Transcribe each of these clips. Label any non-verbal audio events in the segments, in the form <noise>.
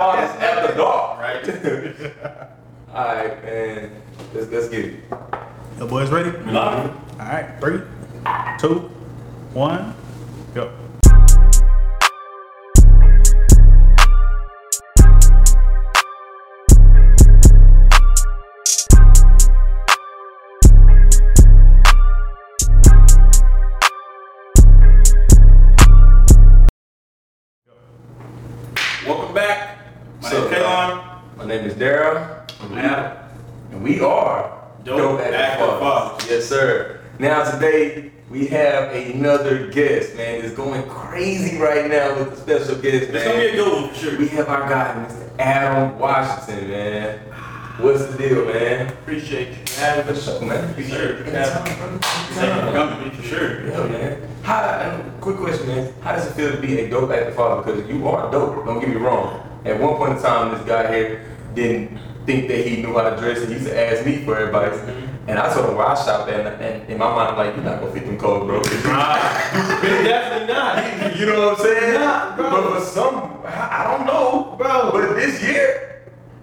It's after dark. Right. <laughs> All right, man. Let's let's get it. The boys ready? All right, three, two, one, go. Daryl. I'm mm-hmm. Adam. And we are Dope Active Fathers. Yes, sir. Now today we have another guest, man. It's going crazy right now with the special guest, It's gonna be a man. good one for sure. We have our guy, Mr. Adam Washington, man. What's the deal, man? Appreciate you having us. sure, man. For sure. Brother. Thank you for coming, for sure. Yeah, man. How, um, quick question, man. How does it feel to be a dope active father? Because you are dope. Don't get me wrong. At one point in time, this guy here didn't think that he knew how to dress, and he used to ask me for advice. And I told him where I shop at, and, and in my mind, I'm like, you're not gonna fit them codes, bro. <laughs> Definitely not. you know what I'm saying? Nah, bro. But for some, I I don't know, Bro. But this year,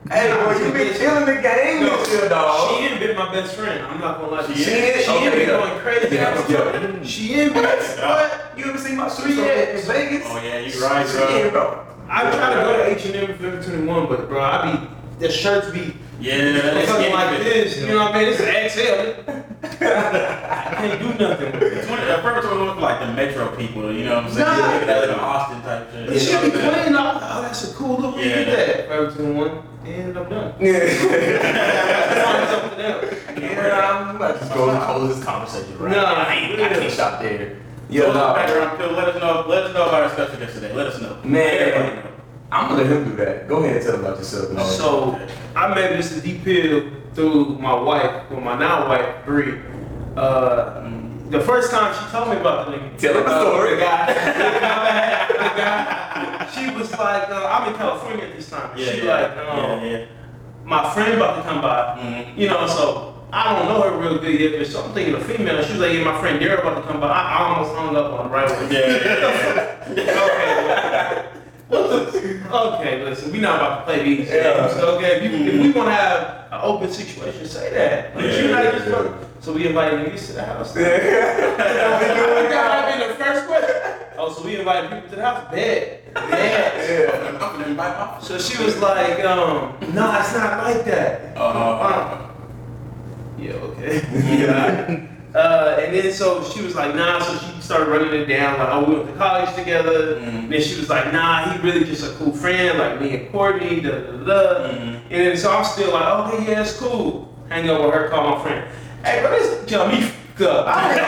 hey, bro, you been killing the game No, this year, dog. She ain't been my best friend. I'm not gonna lie to you. She ain't? She ain't Okay, been yeah. going crazy. Yeah, yeah. She ain't been. What? You ever seen my street So- at in Vegas? Oh yeah, you right, She bro. ain't, bro. I try to go to H and M for Forever 21, but bro, I be the shirts be Yeah, let's something get like it. this. You know what I mean? It's an XL. <laughs> I can't do nothing with it. It's one of the first one look like the Metro people, you know what I'm saying? Nah. Look at that little Austin type shit. It you should be playing I'm saying? clean. I'm like, oh, that's a cool look. Look Yeah. at that. Forever 21, and I'm done. Yeah. <laughs> Find something else. yeah, I'm about to go and close this conversation right Nah, now. I ain't- I can't stop there. So Yeah, no. background, Phil, let us know. Let us know about our special guest today. Let us know. Man. I'm gonna let him do that. Go ahead and tell about yourself. man. So I met Mr. D Pill through my wife, well my now wife, Bree. Uh, the first time she told me about the nigga. Tell him the uh, story. The guy, the guy, the guy. She was like, uh, I'm in California at this time. Yeah, she yeah. like, um, yeah, yeah. my friend about to come by. Mhm. You know, so I don't know her real good yet, but so I'm thinking a female. She was like, yeah, my friend Daryl about to come by. I, I almost hung up on him right away. Yeah, yeah, yeah. okay, well, okay, listen, we not about to play these Yeah. games. Okay, if, you, if we want to have an open situation, say that. But Yeah, you not yeah, just yeah. So we invited niggas to the house. Yeah. <laughs> that <laughs> be the first question. Oh, so we invited people to the house? Bed. Bed. Yeah. I'm gonna invite my. So she was like, um, nah, it's not like that. Uh, Yeah, okay. <laughs> yeah. Uh, and then so she was like, nah, so she started running it down, like, oh, we went to college together. Mhm. Then she was like, nah, he really just a cool friend, like me and Courtney, da da da. Mhm. And then so I'm still like, okay, yeah, it's cool. Hang out with her, call my friend. Hey, bro, this me fucked up. I ain't know.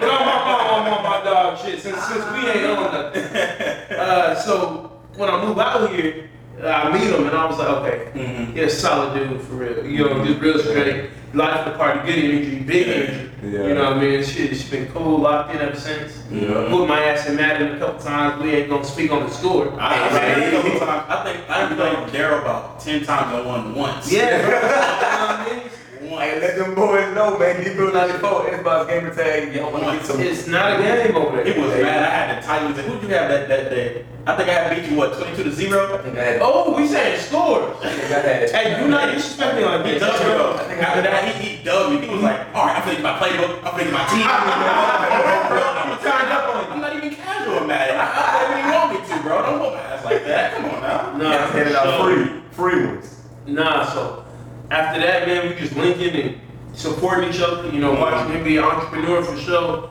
But I'm on my dog shit since, since we ain't on nothing. <laughs> Uh, so when I move out here, I meet him and I was like, okay, Mhm. a solid dude for real. You know, just real straight. Life of the party, good energy, big energy. Yeah. You know what I mean? Shit, it's been cool, locked in ever since. Yeah. Put my ass in Madden a couple times. We ain't gonna speak on the score. I, I, think a couple. I think I played Daryl about ten times I won once. Yeah, <laughs> bro. You know what I mean? Hey, let them boys know, man. You do 94 Xbox gamer tag. Y'all want to get some. It's not a game over there. It was mad. I had the Titans. And who'd you have that, that day? I think I had beat you, what, 22 to 0? I think I had. Oh, we saying scores. I think I had. Hey, do not disrespect me like He this. dubbed me, though. After that, he, he dubbed me. He was like, all right, I'm finna get my playbook. I'm finna get my team. <laughs> I'm Turned <laughs> up on I'm not even casual, man. I, I don't even want me to, bro. Don't hold my ass like that. Come on now. Nah, Yeah, handing out so- free, free ones. Nah, so after that, man, we just linking and supporting each other. You know, watching him be an entrepreneur for sure,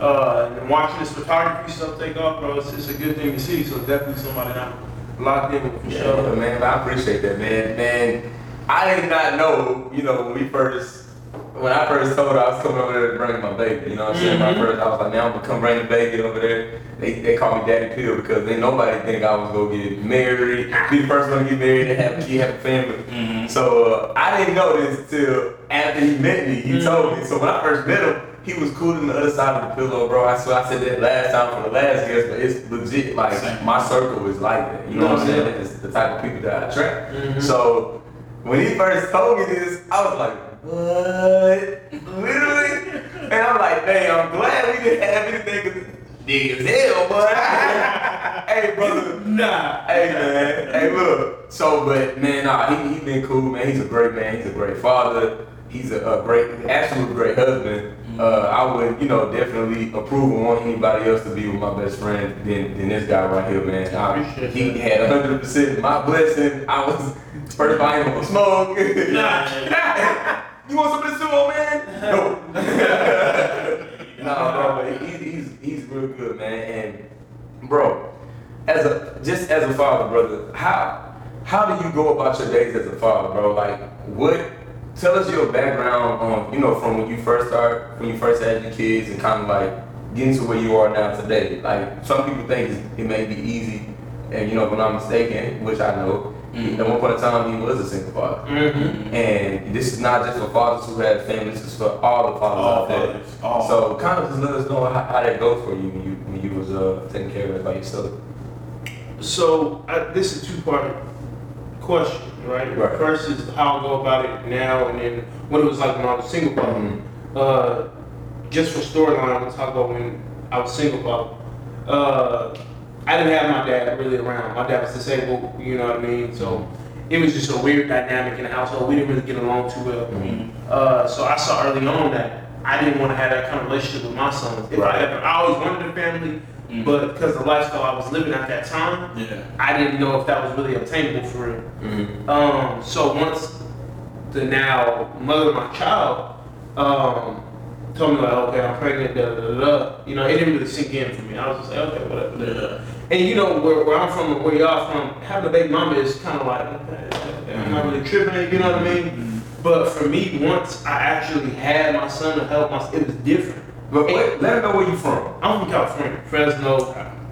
uh, and watching his photography stuff take off, bro. It's, it's a good thing to see. So definitely somebody that I'm locked in with for Yeah, sure. man, I appreciate that, man. Man, I did not know, you know, when we first, when I first told her I was coming over there to bring my baby, you know what I'm saying? My Mhm. first, I was like, now I'm gonna come bring the baby over there. They, they call me Daddy Pill because they nobody think I was gonna get married, be the first one to get married and have a kid, have a family. Mhm. So uh, I didn't know this till after he met me. He Mhm. told me. So when I first met him, he was cool on the other side of the pillow, bro. I swear I said that last time for the last guest, but it's legit. Like Same. my circle is like that. You know what I'm saying? It's the type of people that I attract. Mhm. So when he first told me this, I was like, what? Literally? And I'm like, dang, I'm glad we didn't have anything. nigga as hell, boy. <laughs> hey, brother. Nah. Hey man, hey look. So, but man, nah, he he been cool, man. He's a great man. He's a great father. He's a, a great, absolute great husband. Uh, I would, you know, definitely approve and want anybody else to be with my best friend than, than this guy right here, man. I, he that. had hundred percent my blessing. I was first buying him a smoke. You want some of this too, old man? <laughs> No. <laughs> nah, bro, but he, he's he's real good, man. And bro, as a just as a father, brother, how how do you go about your days as a father, bro? Like, what? Tell us your background on you know from when you first start, when you first had your kids, and kind of like getting to where you are now today. Like, some people think it may be easy, and you know, if I'm not mistaken, which I know, Mhm. at one point in time he was a single father. Mm-hmm. And this is not just for fathers who have families, this is for all the fathers All out there. all. So kind of just let us know how, how that goes for you when you when you was uh, taking care of it by yourself. So I, this is a two-part question, right? Right. First is how I go about it now, and then what it was like when I was single father. Mhm. Uh, just for storyline, I'm gonna talk about when I was single father. Uh, I didn't have my dad really around. My dad was disabled, you know what I mean. So it was just a weird dynamic in the household. We didn't really get along too well. Mhm. Uh, so I saw early on that I didn't want to have that kind of relationship with my sons. If Right. I ever, I always wanted a family, Mhm. but because the lifestyle I was living at that time, Yeah. I didn't know if that was really obtainable for real. Mhm. Um, so once the now mother of my child um, told me like, okay, I'm pregnant, da da da da, you know, it didn't really sink in for me. I was just like, okay, whatever. da, da, da. And you know where, where I'm from, where y'all from, having a baby mama is kind of like, okay, I'm not really tripping, you know what I mean? But for me, once I actually had my son to help my, it was different. But wait, let me know where you from. I'm from California, Fresno,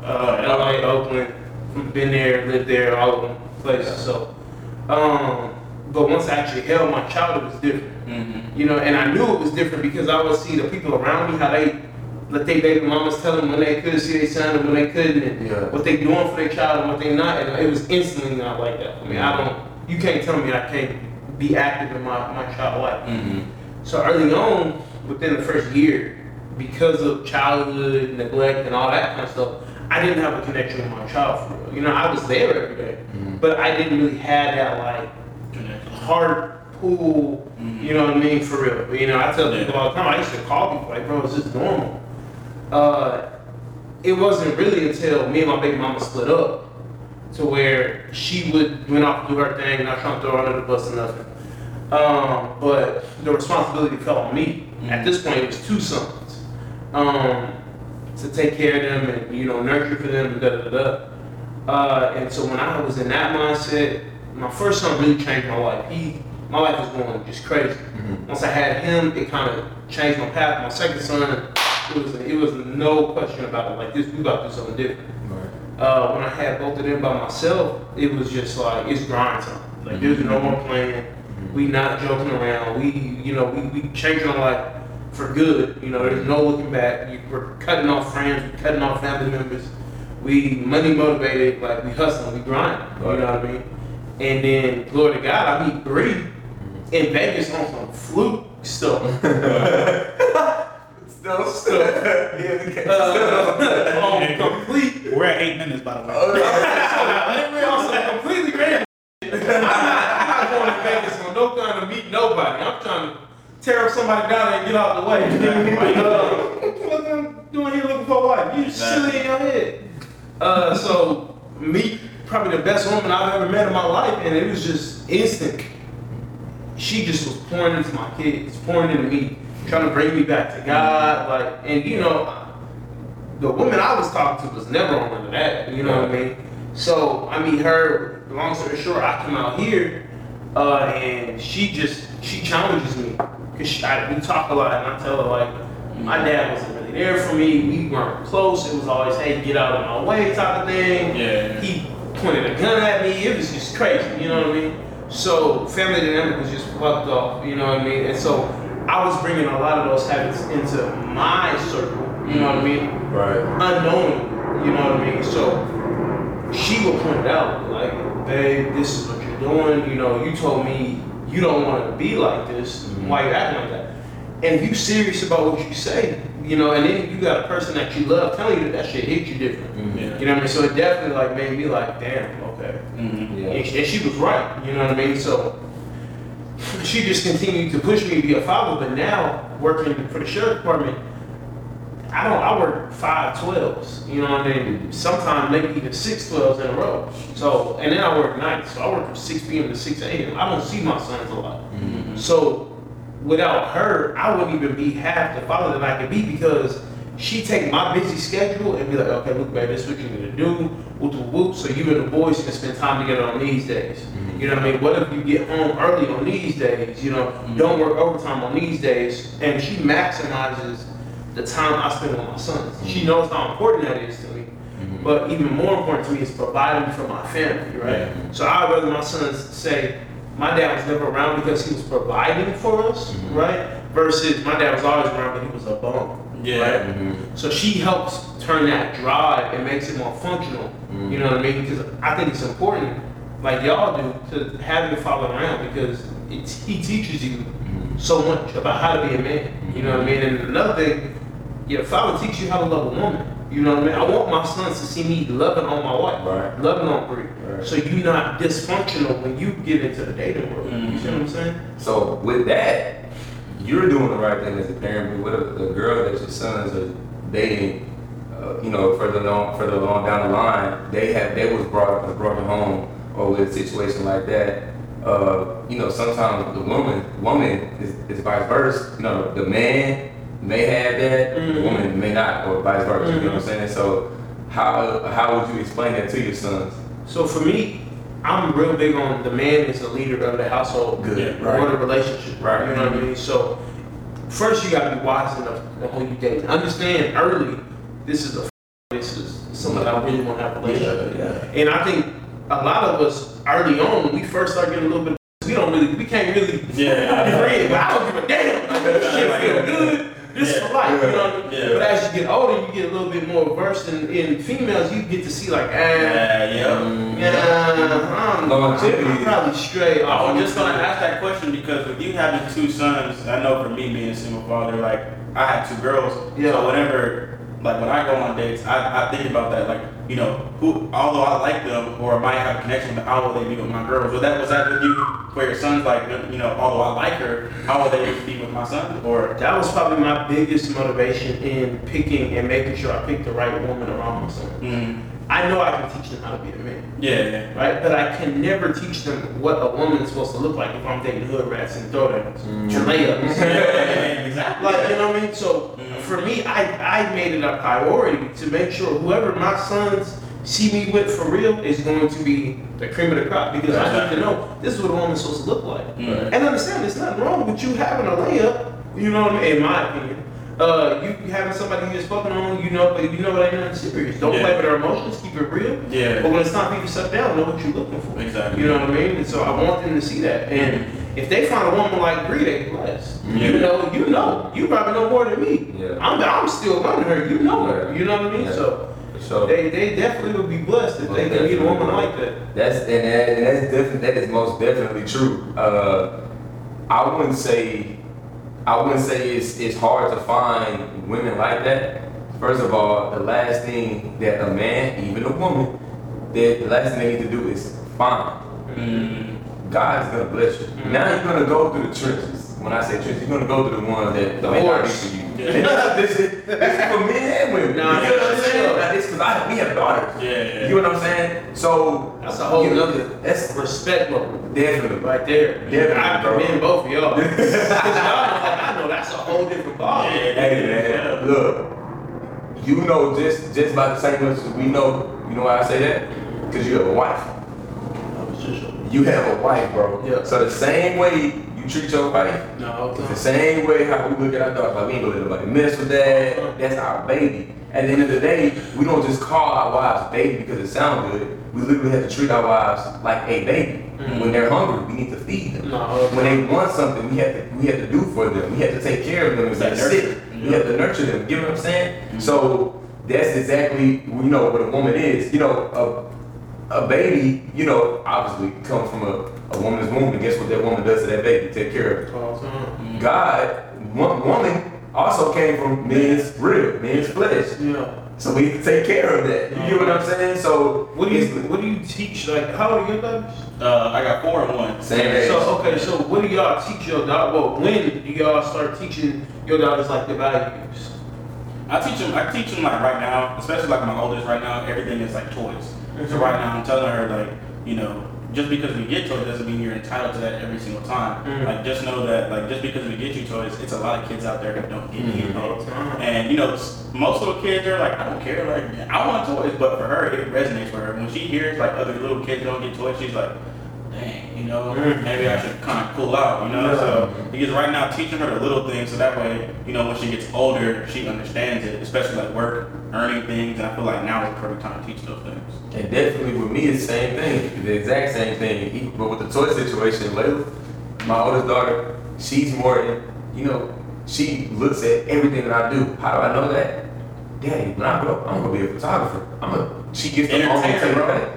uh, LA, Oakland. Been there, lived there, all of them places. So, um, but once I actually held my child, it was different. Mm-hmm. You know, and I knew it was different because I would see the people around me how they let their baby mamas tell them when they could see their son and when they couldn't, and Yeah. what they doing for their child and what they not. And it was instantly not like that for me. I don't. You can't tell me I can't be active in my my child life. Mm-hmm. So early on, within the first year, because of childhood neglect and all that kind of stuff, I didn't have a connection with my child for real. You know, I was there every day, but I didn't really have that like heart pull. Mhm. You know what I mean? For real. But, you know, I tell people all the time. I used to call people like, "Bro, is this normal?" Uh, it wasn't really until me and my baby mama split up to where she would went off to do her thing, not trying to throw her under the bus or nothing. Um, but the responsibility fell on me. At this point, it was two sons. Um, to take care of them and you know nurture for them and da da da. da. Uh, and so when I was in that mindset, my first son really changed my life. He, my life was going just crazy. Mm-hmm. Once I had him, it kind of changed my path. My second son, it was it was no question about it. Like this, we got to do something different. Uh, when I had both of them by myself, it was just like it's grind time. Like there's no mm-hmm. more playing. Mm-hmm. We not joking around. We you know we we changing our life for good. You know there's no looking back. You, we're cutting off friends. We're cutting off family members. We money motivated. Like we hustling. We grind. You know what I mean? And then glory to God, I meet Bree in Vegas on some fluke stuff. <laughs> Still, Still. uh, <laughs> on complete We're at eight minutes, by the way. <laughs> on some completely random. shit. I'm not, I'm not going to Vegas on no kind of meet nobody. I'm trying to tear up somebody down and get out the way. Like, uh, what the fuck I'm doing here looking for a wife? You silly in your head. Uh, so meet probably the best woman I've ever met in my life, and it was just instant. She just was pouring into my kids, pouring into me, trying to bring me back to God. Like, and you know, the woman I was talking to was never on none of that. You know what I mean? So I mean, her. Long story short, I come out here, uh, and she just she challenges me because I, we talk a lot, and I tell her like, my dad wasn't really there for me. We weren't close. It was always, hey, get out of my way type of thing. Yeah. He pointed a gun at me. It was just crazy. You know what I mean? So family dynamic was just fucked off. You know what I mean? And so I was bringing a lot of those habits into my circle. You know what I mean? Right. unknowingly, you know what I mean? So she would point it out, like, babe, this is what you're doing. You know, you told me you don't want to be like this. Mm-hmm. Why you acting like that? And if you serious about what you say, you know, and then you got a person that you love telling you that that shit hit you different. Mm-hmm. Yeah. You know what I mean? So it definitely like made me like, damn, okay. Mhm. Yeah. And, she, and she was right. You know what I mean? So she just continued to push me to be a father. But now working for the sheriff department, I don't. I work five twelves. You know what I mean? Mm-hmm. Sometimes maybe even six twelves in a row. So and then I work nights. So I work from six p.m. to six a.m. I don't see my sons a lot. Mm-hmm. So without her, I wouldn't even be half the father that I could be because she take my busy schedule and be like, okay, look, baby, this is what you're gonna do, whoop whoop whoop. So you and the boys can spend time together on these days. Mm-hmm. You know what I mean? What if you get home early on these days? You know, mm-hmm. don't work overtime on these days, and she maximizes the time I spend with my sons. She mm-hmm. knows how important that is to me. But even more important to me is providing for my family, right? So I'd rather my sons say, my dad was never around because he was providing for us, mm-hmm. right? Versus my dad was always around, but he was a bum. Yeah. Right? Mm-hmm. So she helps turn that drive and makes it more functional. Mm-hmm. You know what I mean? Because I think it's important, like y'all do, to have your father around because it's, he teaches you so much about how to be a man. You know what I mean? And another thing, your father teaches you how to love a woman. You know what I mean? I want my sons to see me loving on my wife, Right. loving on Bree. Right. So you're not dysfunctional when you get into the dating world. You see what I'm saying? So with that, you're doing the right thing as a parent. But with a, a girl that your sons are dating, uh, you know, further along, further along down the line, they have they was brought up in a broken home or with a situation like that. Uh, you know, sometimes the woman woman is, is vice versa. You know, the man may have that, the Mhm. woman may not, or vice versa. You know what I'm saying? So how how would you explain that to your sons? So for me, I'm real big on the man is the leader of the household. Good, Yeah, right. Or the relationship. Right. You know what I mean? So first you gotta be wise enough to who you date. Understand early, this is a f- this is someone I really want to have a relationship with. And I think a lot of us early on, when we first start getting a little bit, we don't really, we can't really Yeah. be real, but I don't give a damn. <laughs> Like, shit feel good. This is for life, you know what I mean? Yeah. But as you get older, you get a little bit more versed in, in females. You get to see like, ah, Yeah, yeah. yeah, I'm, Longevity. I'm probably straight. I was just gonna ask that question because with you having two sons, I know for me being a single father, like I had two girls. Yeah. So whenever, like when I go on dates, I, I think about that, like you know, who although I like them or I might have a connection with, how will they be with my girls? Was that was that with you? Where your son's like, you know, although I like her, how will they be with my son? Or That was probably my biggest motivation in picking and making sure I picked the right woman around my son. mm, I know I can teach them how to be a man, yeah, yeah. right? But I can never teach them what a woman is supposed to look like if I'm dating hood rats and throwdowns and layups. exactly. Like, you know what I mean? So Mhm. for me, I, I made it a priority to make sure whoever my see me with for real is going to be the cream of the crop because I need to know this is what a woman's supposed to look like. Mhm. And understand there's nothing wrong with you having a layup, you know what I mean, in my opinion. Uh, you having somebody you just fucking on, you know, but you know it ain't nothing serious. Don't Yeah. play with their emotions, keep it real. Yeah. But when it's time for you to shut down, know what you're looking for. Exactly. You know what I mean? And so I want them to see that. And if they find a woman like Bree, they blessed. Yeah. You know, you know, you probably know more than me. Yeah. I'm, I'm still running her. You know her. You know what I mean? Yeah. So So they, they definitely would be blessed if Most they can get a woman like that. That's and, that, and that's definitely that is most definitely true. Uh, I wouldn't say I wouldn't say it's it's hard to find women like that. First of all, the last thing that a man, even a woman, that the last thing they need to do is find. Mm, God is gonna bless you. Now you're gonna go through the trenches. When I say trenches, you're gonna go through the ones that The may not be horse. for you. <laughs> Yeah. <laughs> this, is, this is for men and women. Nah, you know what I'm saying? sure. Now, It's because I we have daughters. yeah, yeah. You know what I'm saying? So That's a whole you- nother That's respect level definitely right there. Definitely, I bro. commend both of y'all. <laughs> 'Cause y'all like, I know that's a whole different ball. Yeah. Hey man, look, you know just just about the same much as we know. You know why I say that? Because you have a wife. You have a wife, bro. Yeah. So the same way you treat your wife, No, it's the same way how we look at our daughter. Like we ain't gonna let nobody mess with that. That's our baby. At the end of the day, we don't just call our wives baby because it sounds good. We literally have to treat our wives like a baby. Mhm. When they're hungry, we need to feed them. No, okay. When they want something, we have to we have to do for them. We have to take care of them if they're Nurture. sick. We have to nurture them. You know what I'm saying? So that's exactly you know what a woman is. You know, a, a baby, you know, obviously comes from a, a woman's womb, and guess what that woman does to that baby? Take care of it. All the. God, one woman also came from men's real, men's flesh. Yeah. So we need to take care of that. You get what I'm saying? So What do you What do you teach? Like, how old are your daughters? Uh, I got four and one. Same age. So okay, so what do y'all teach your daughter? Well, when do y'all start teaching your daughters like the values? I teach them. I teach them like right now, especially like my oldest right now. Everything is like toys. Mm-hmm. So right now, I'm telling her like, you know, just because we get toys doesn't mean you're entitled to that every single time. Mhm. Like just know that like just because we get you toys, it's a lot of kids out there that don't get Mhm. anything. And you know, most little kids are like, I don't care, like I want toys. But for her, it resonates for her. When she hears like other little kids don't get toys, she's like, dang, you know, Mhm. maybe I should kind of pull out, you know. So because right now, teaching her the little things, so that way, you know, when she gets older, she understands it, especially like work, earning things. And I feel like now is the perfect time to teach those things. And definitely with me, it's the same thing, the exact same thing. But with the toy situation, Layla, my oldest daughter, she's more, you know, she looks at everything that I do. How do I know that? Daddy, when I grow up, I'm gonna be a photographer. I'm a. She gets the moment Entertainer,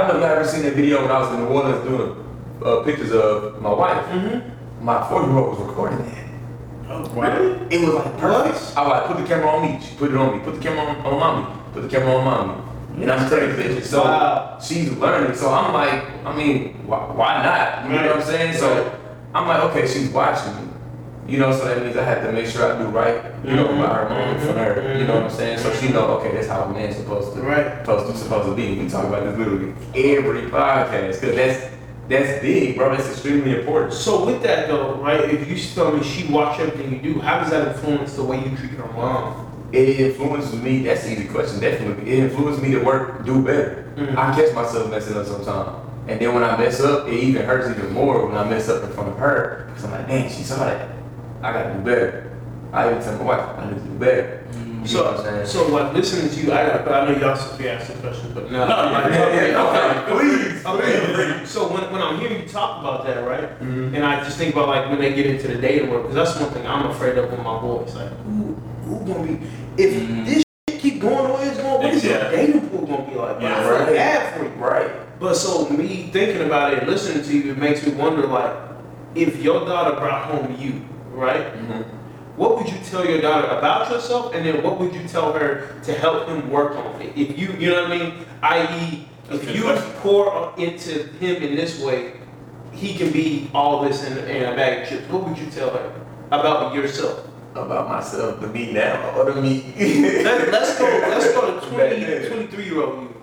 to bro. take it. I don't know if y'all ever seen that video when I was in New Orleans doing uh, pictures of my wife. Mm-hmm. My four-year-old was recording that. Oh, Really? It was like perfect. What? I was like, put the camera on me. She put it on me. Put the camera on, on mommy. Put the camera on mommy. And I'm taking pictures. So Wow. she's learning. So I'm like, I mean, why, why not? You know what I'm saying? So I'm like, okay, she's watching me. You know, so that means I have to make sure I do right, you know, by her moment for her. You know what I'm saying? So she know, okay, that's how a man's supposed to, Right. supposed to, supposed to be. We talk about this literally every podcast because that's that's big, bro. That's extremely important. So with that though, right? If you tell me she watch everything you do, how does that influence the way you treat her mom? It influences me. That's an easy question. Definitely, it influences me to work, do better. Mhm. I catch myself messing up sometimes, and then when I mess up, it even hurts even more when I mess up in front of her because I'm like, dang, she saw that. I gotta do better. I even tell my wife, I need to do better. You know what I'm saying? So, so like listening to you, I, I know y'all should be asking questions, but no. No, yeah, yeah, yeah, <laughs> okay, please, Okay. So when, when I'm hearing you talk about that, right? Mhm. And I just think about like when they get into the dating world, because that's one thing I'm afraid of with my boys. Like, who, who gonna be? If Mhm. this shit keep going the way it's going, what is Yeah. your dating pool gonna be like? Yeah, I feel right. bad for you. Right. But so me thinking about it and listening to you, it makes me wonder like, if your daughter brought home you, right? Mhm. What would you tell your daughter about yourself, and then what would you tell her to help him work on it? If you, you know what I mean? I.e., That's if you question. pour into him in this way, he can be all this in, in a bag of chips. What would you tell her about yourself? About myself, the me now <laughs> or the me. Let, let's go. Let's go to <laughs> Back 20, 23 year old you.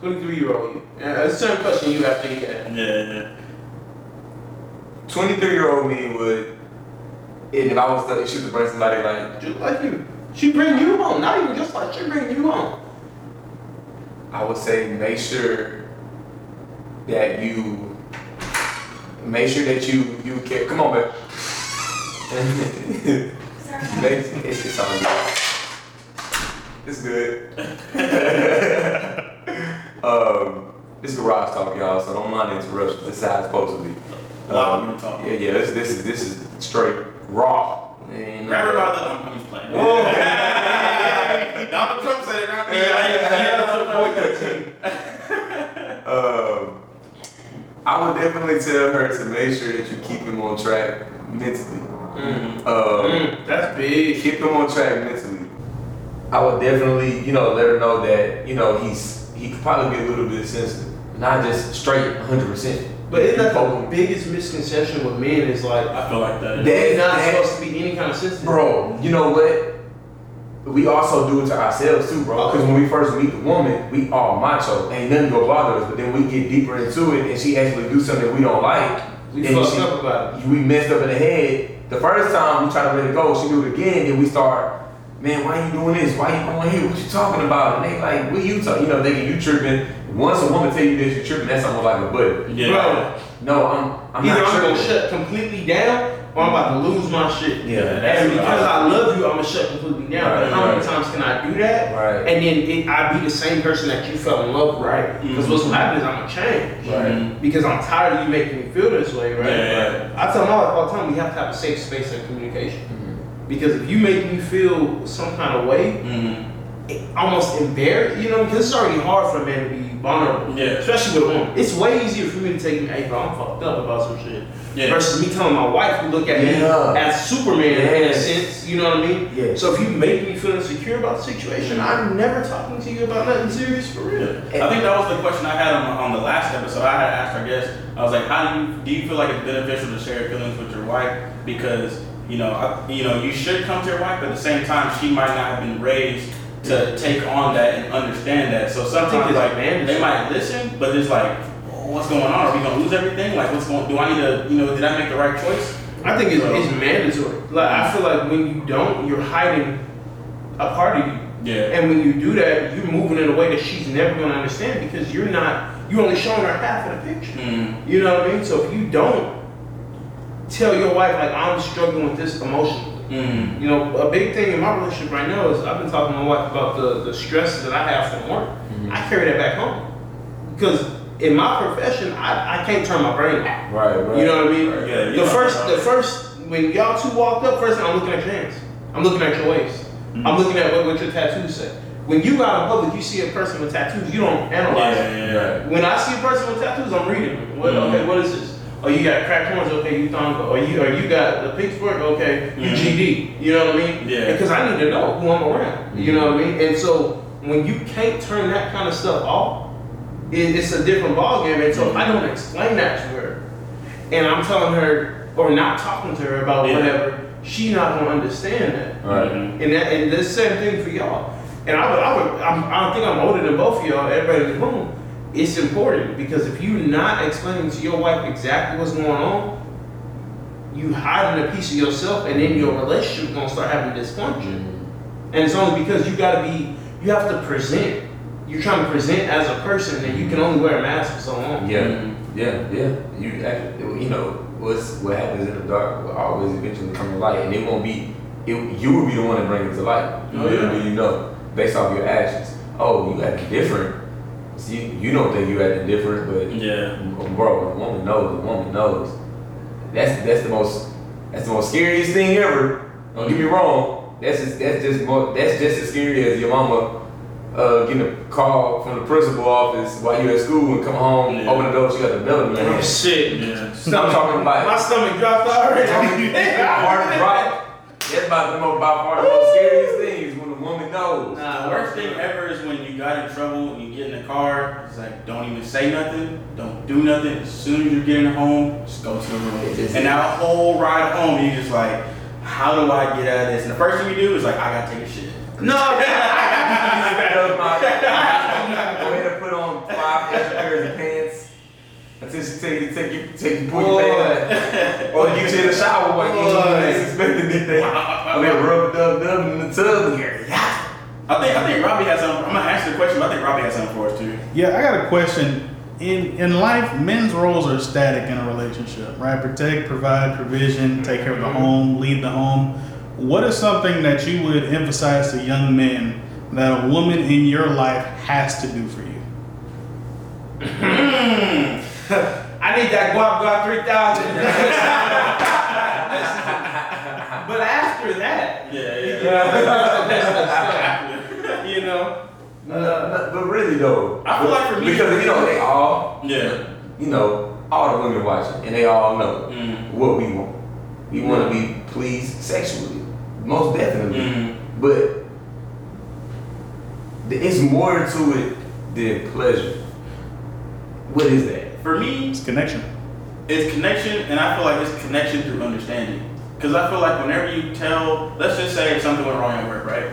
23 year old you. Yeah, that's the same question you have to get. Yeah, yeah. 23 year old me would, and if I was to shoot to bring somebody like, Just like you. She bring you home. Not even just like she bring you home. I would say make sure that you make sure that you you care. Come on, man. make, it's, it's on good. It's good. <laughs> um, this is garage talk, y'all. So don't mind the interruptions. This is how it's supposed to be. Um. Yeah, yeah. This, this is this is straight raw. And, Grab her by the. I'm, I'm playing. Oh. <laughs> Donald Trump said it, not me. <laughs> Um, I would definitely tell her to make sure that you keep him on track mentally. Mhm. Um, Mm, that's big. keep him on track mentally. I would definitely, you know, let her know that, you know, he's he could probably be a little bit sensitive, not just straight 100. But isn't that the biggest misconception with men is like I feel like that. they're not That- supposed to be any kind of sensitive. Bro, you know what? We also do it to ourselves too, bro. Because when we first meet the woman, we all macho, ain't nothing gonna bother us. But then we get deeper into it, and she actually do something we don't like. we then fucked up about it. we messed up in the head. The first time we try to let it go, she do it again, then we start, man, why are you doing this? Why are you going here? What you talking about? And they like, what you talking? You know, thinking you tripping. Once a woman tell you that you're tripping, that's almost like a button. Yeah. Bro, No, I'm, I'm either not I'm gonna tripping. shut completely down or I'm about to lose my shit. Yeah, that's And because I- I love you, I'm gonna shut completely down. Right, but how many right. times can I do that? Right. And then it, I be the same person that you fell in love with, right? Because Mhm. what's gonna happen is I'm gonna change. Right. Mhm. Because I'm tired of you making me feel this way, right? Yeah. I tell my wife all the time, we have to have a safe space of communication. Because if you make me feel some kind of way, Mhm. it almost embarrassed, you know, because it's already hard for a man to be vulnerable. Yeah. Especially with a woman. It's way easier for me to take, hey, bro, I'm fucked up about some shit. Yeah. Versus me telling my wife who look at me Yeah. as Superman in a sense. You know what I mean? Yeah. So if you make me feel insecure about the situation, I'm never talking to you about nothing serious for real. I think that was the question I had on, on the last episode. I had asked our guest. I was like, "How do you do you feel like it's beneficial to share feelings with your wife? Because you know, I, you know, you should come to your wife, but at the same time, she might not have been raised to take on that and understand that. So sometimes it's like mandatory. they might listen, but it's like, "Oh, what's going on? Are we gonna lose everything? Like, what's going? Do I need to, you know, did I make the right choice? I think it's, So- it's mandatory. Like I feel like when you don't, you're hiding a part of you. Yeah. And when you do that, you're moving in a way that she's never gonna understand because you're not You're only showing her half of the picture. Mm. You know what I mean? So if you don't tell your wife like I'm struggling with this emotionally. Mm. You know, a big thing in my relationship right now is I've been talking to my wife about the, the stresses that I have from work. I carry that back home. Because in my profession, I, I can't turn my brain off. Right, right. You know what I mean? Yeah, the first, the first, when y'all two walked up, first thing I'm looking at your hands. I'm looking at your waist. Mm-hmm. I'm looking at what, what your tattoos say. When you out in public, you see a person with tattoos, you don't analyze Yeah, it. yeah, yeah. When I see a person with tattoos, I'm reading. them. What, Mhm. Okay, what is this? Oh, you got crack horns. Okay, you thong. Or you, or you got the pitchfork. Okay, you Mhm. GD. You know what I mean? Yeah. Because I need to know who I'm around. You know what I mean? And so when you can't turn that kind of stuff off, it, it's a different ballgame. And so if I don't explain that to her, and I'm telling her or not talking to her about Yeah. whatever, she not gonna understand that. Right. And that and the same thing for y'all. And I would, I would, I'm, I don't think I'm older than both of y'all. Everybody in the room. It's important because if you're not explaining to your wife exactly what's going on, you hiding a piece of yourself, and then your relationship gonna start having dysfunction. Mm-hmm. And it's only because you gotta be, you have to present. You're trying to present as a person, and you can only wear a mask for so long. Yeah, yeah, yeah. You actually, you know, what's what happens in the dark will always eventually come to light, and it won't be. It, you will be the one to bring it to light. Oh, yeah. you know, based off your actions. Oh, you acting different. See, you don't think you acting different, but Yeah. bro, the woman knows. The woman knows. That's that's the most that's the most scariest thing ever. Don't get me wrong. That's just that's just more that's just as scary as your mama uh, getting a call from the principal office while you're at school and come home, Yeah. open the door, she got the belt in your Oh hand. shit! Yeah. I'm talking about <laughs> My stomach dropped already. heart drop. That's about the most by far the most scariest things when a woman knows. Nah, the worst thing ever is when you got in trouble and you get in the car. It's like don't even say nothing, don't do nothing. As soon as you get in home, just go to the room. And that whole ride home, you just like, how do I get out of this? And the first thing you do is like, I gotta take a shit. No, Go ahead and put on five extra pairs of pants until she take oh, you, take you, take you, pull your pants, or get you in the shower while you oh, Boy. ain't expecting anything. I mean, rub a dub dub in the tub and you're yeah. I think I think Robbie has something. I'm gonna ask the question, but I think Robbie has something for us too. Yeah, I got a question. In in life, men's roles are static in a relationship, right? Protect, provide, provision, take care of the mm-hmm. home, lead the home. What is something that you would emphasize to young men that a woman in your life has to do for you? <clears throat> <laughs> I need that guap guap three thousand. <laughs> but after that, Yeah, yeah. you <laughs> know, <laughs> No, no, but really though, I feel like for me- because you know they all, yeah. you know, all the women watching, and they all know Mm. what we want. We want to be pleased sexually, most definitely. Mm. But it's more to it than pleasure. What is that? For me, It's connection. it's connection, and I feel like it's connection through understanding. Because I feel like whenever you tell, let's just say something went wrong at work, right?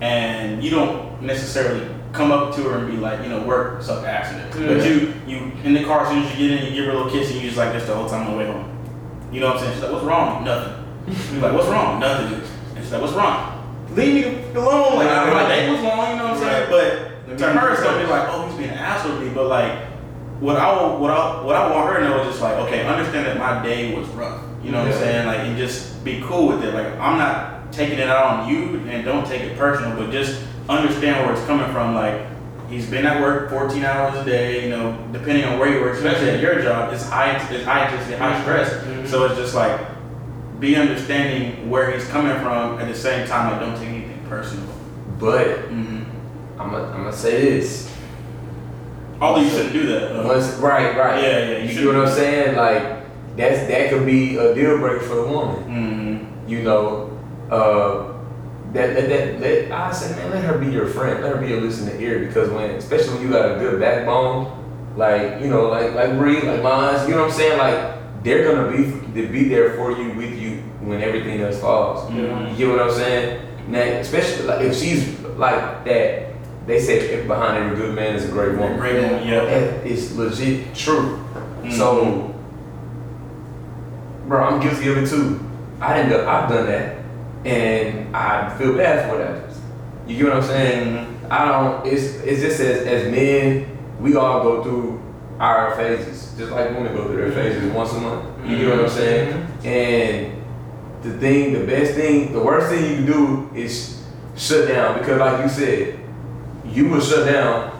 And you don't necessarily come up to her and be like, you know, work sucked accident. But Yeah. you, you in the car as soon as you get in, you give her a little kiss, and you just like this the whole time on the way home. You know what I'm saying? She's like, what's wrong? Nothing. She's like, what's wrong? Nothing. And she's like, what's wrong? Leave me alone. Like, Right. my day was long, you know what I'm saying? But to her, it's gonna be like, oh, he's being an asshole to me. But like, what I will- what I what I want her to know is just like, okay, understand that my day was rough. You know what I'm saying? Like, and just be cool with it. Like, I'm not taking it out on you, and don't take it personal, but just understand where it's coming from. Like, he's been at work 14 hours a day. You know, depending on where you work, especially at your job, it's high, it's high intensity, high stress. Mhm. So it's just like, be understanding where he's coming from at the same time. Like, don't take anything personal. But hmm I'm gonna I'm gonna say this. Although you shouldn't do that. though. Once, right, right. Yeah, yeah, you You see what I'm saying? Like that's that could be a deal breaker for the woman. Mhm. You know, uh, that that that, that I said, man, let her be your friend. Let her be your listening ear because when, especially when you got a good backbone, like you know, like like Bree, like mine. You know what I'm saying? Like they're gonna be to be there for you with you when everything else falls. Mhm. You get what I'm saying? Now, especially like if she's like that, they say if behind every good man is a great woman. Great woman, yeah. That is legit true. Mhm. So, bro, I'm guilty of it too. I didn't. Do, I've done that, and I feel bad for that. You get what I'm saying? I don't. It's it's just as as men, we all go through our phases, just like women go through their phases once a month. You get what I'm saying? And the thing, the best thing, the worst thing you can do is shut down because, like you said, you will shut down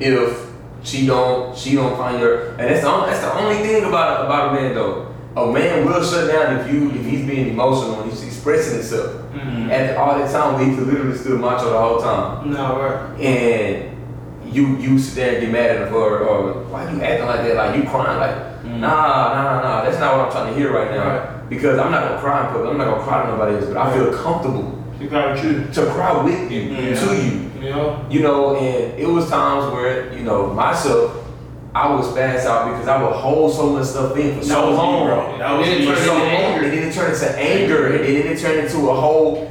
if she don't she don't find your and that's the only, that's the only thing about a, about a man though. A man will shut down if you if he's being emotional and he's expressing himself Mhm. at all that time he could literally still macho the whole time No, right. and you you sit there and get mad at him for or why are you acting like that like you crying like Mhm. nah nah nah that's not what I'm trying to hear right now Right. because I'm not gonna cry in public I'm not gonna cry to nobody else but I feel comfortable to cry with you. to cry with you Yeah. to you You know? you know, and it was times where, you know, myself, I was spaz out because I would hold so much stuff in for That so long. bro. That was And then it For turned so into long, anger. and then it turned into anger, and then it turned into a whole.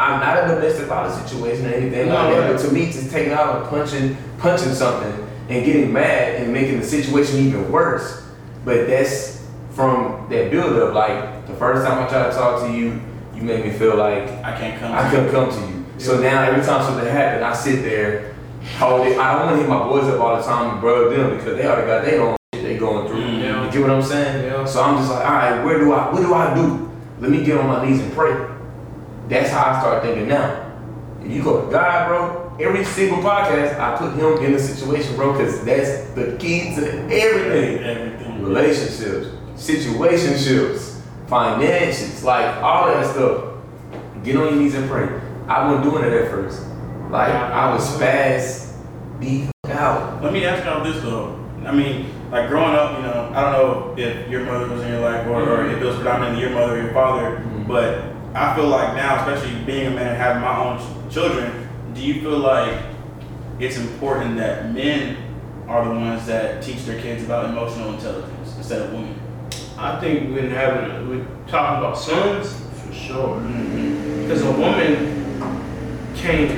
I'm not a domestic violence situation or anything No, like that, right. but to me, just taking out and punching, punching something and getting mad and making the situation even worse. But that's from that buildup. Like the first time I tried to talk to you, you made me feel like I can't come. I couldn't come to you. So now every time something happens, I sit there, hold it. I don't want to hit my boys up all the time and brother them because they already got their own shit they going through. Mm. Yeah. You get what I'm saying? Yeah. So I'm just like, all right, where do I, what do I do? Let me get on my knees and pray. That's how I start thinking now. If you go to God, bro, every single podcast, I put him in a situation, bro, because that's the key to everything Everything. relationships, situationships, finances, like all that stuff. Get on your knees and pray. I wasn't doing it at first. Like I was fast, the fuck out. Let me ask y'all this though. I mean, like growing up, you know, I don't know if your mother was in your life or, or if it was predominantly your mother or your father, Mhm. but I feel like now, especially being a man and having my own ch- children, do you feel like it's important that men are the ones that teach their kids about emotional intelligence instead of women? I think when having, we're talking about sons, for sure. Mm-hmm. Because a woman can't,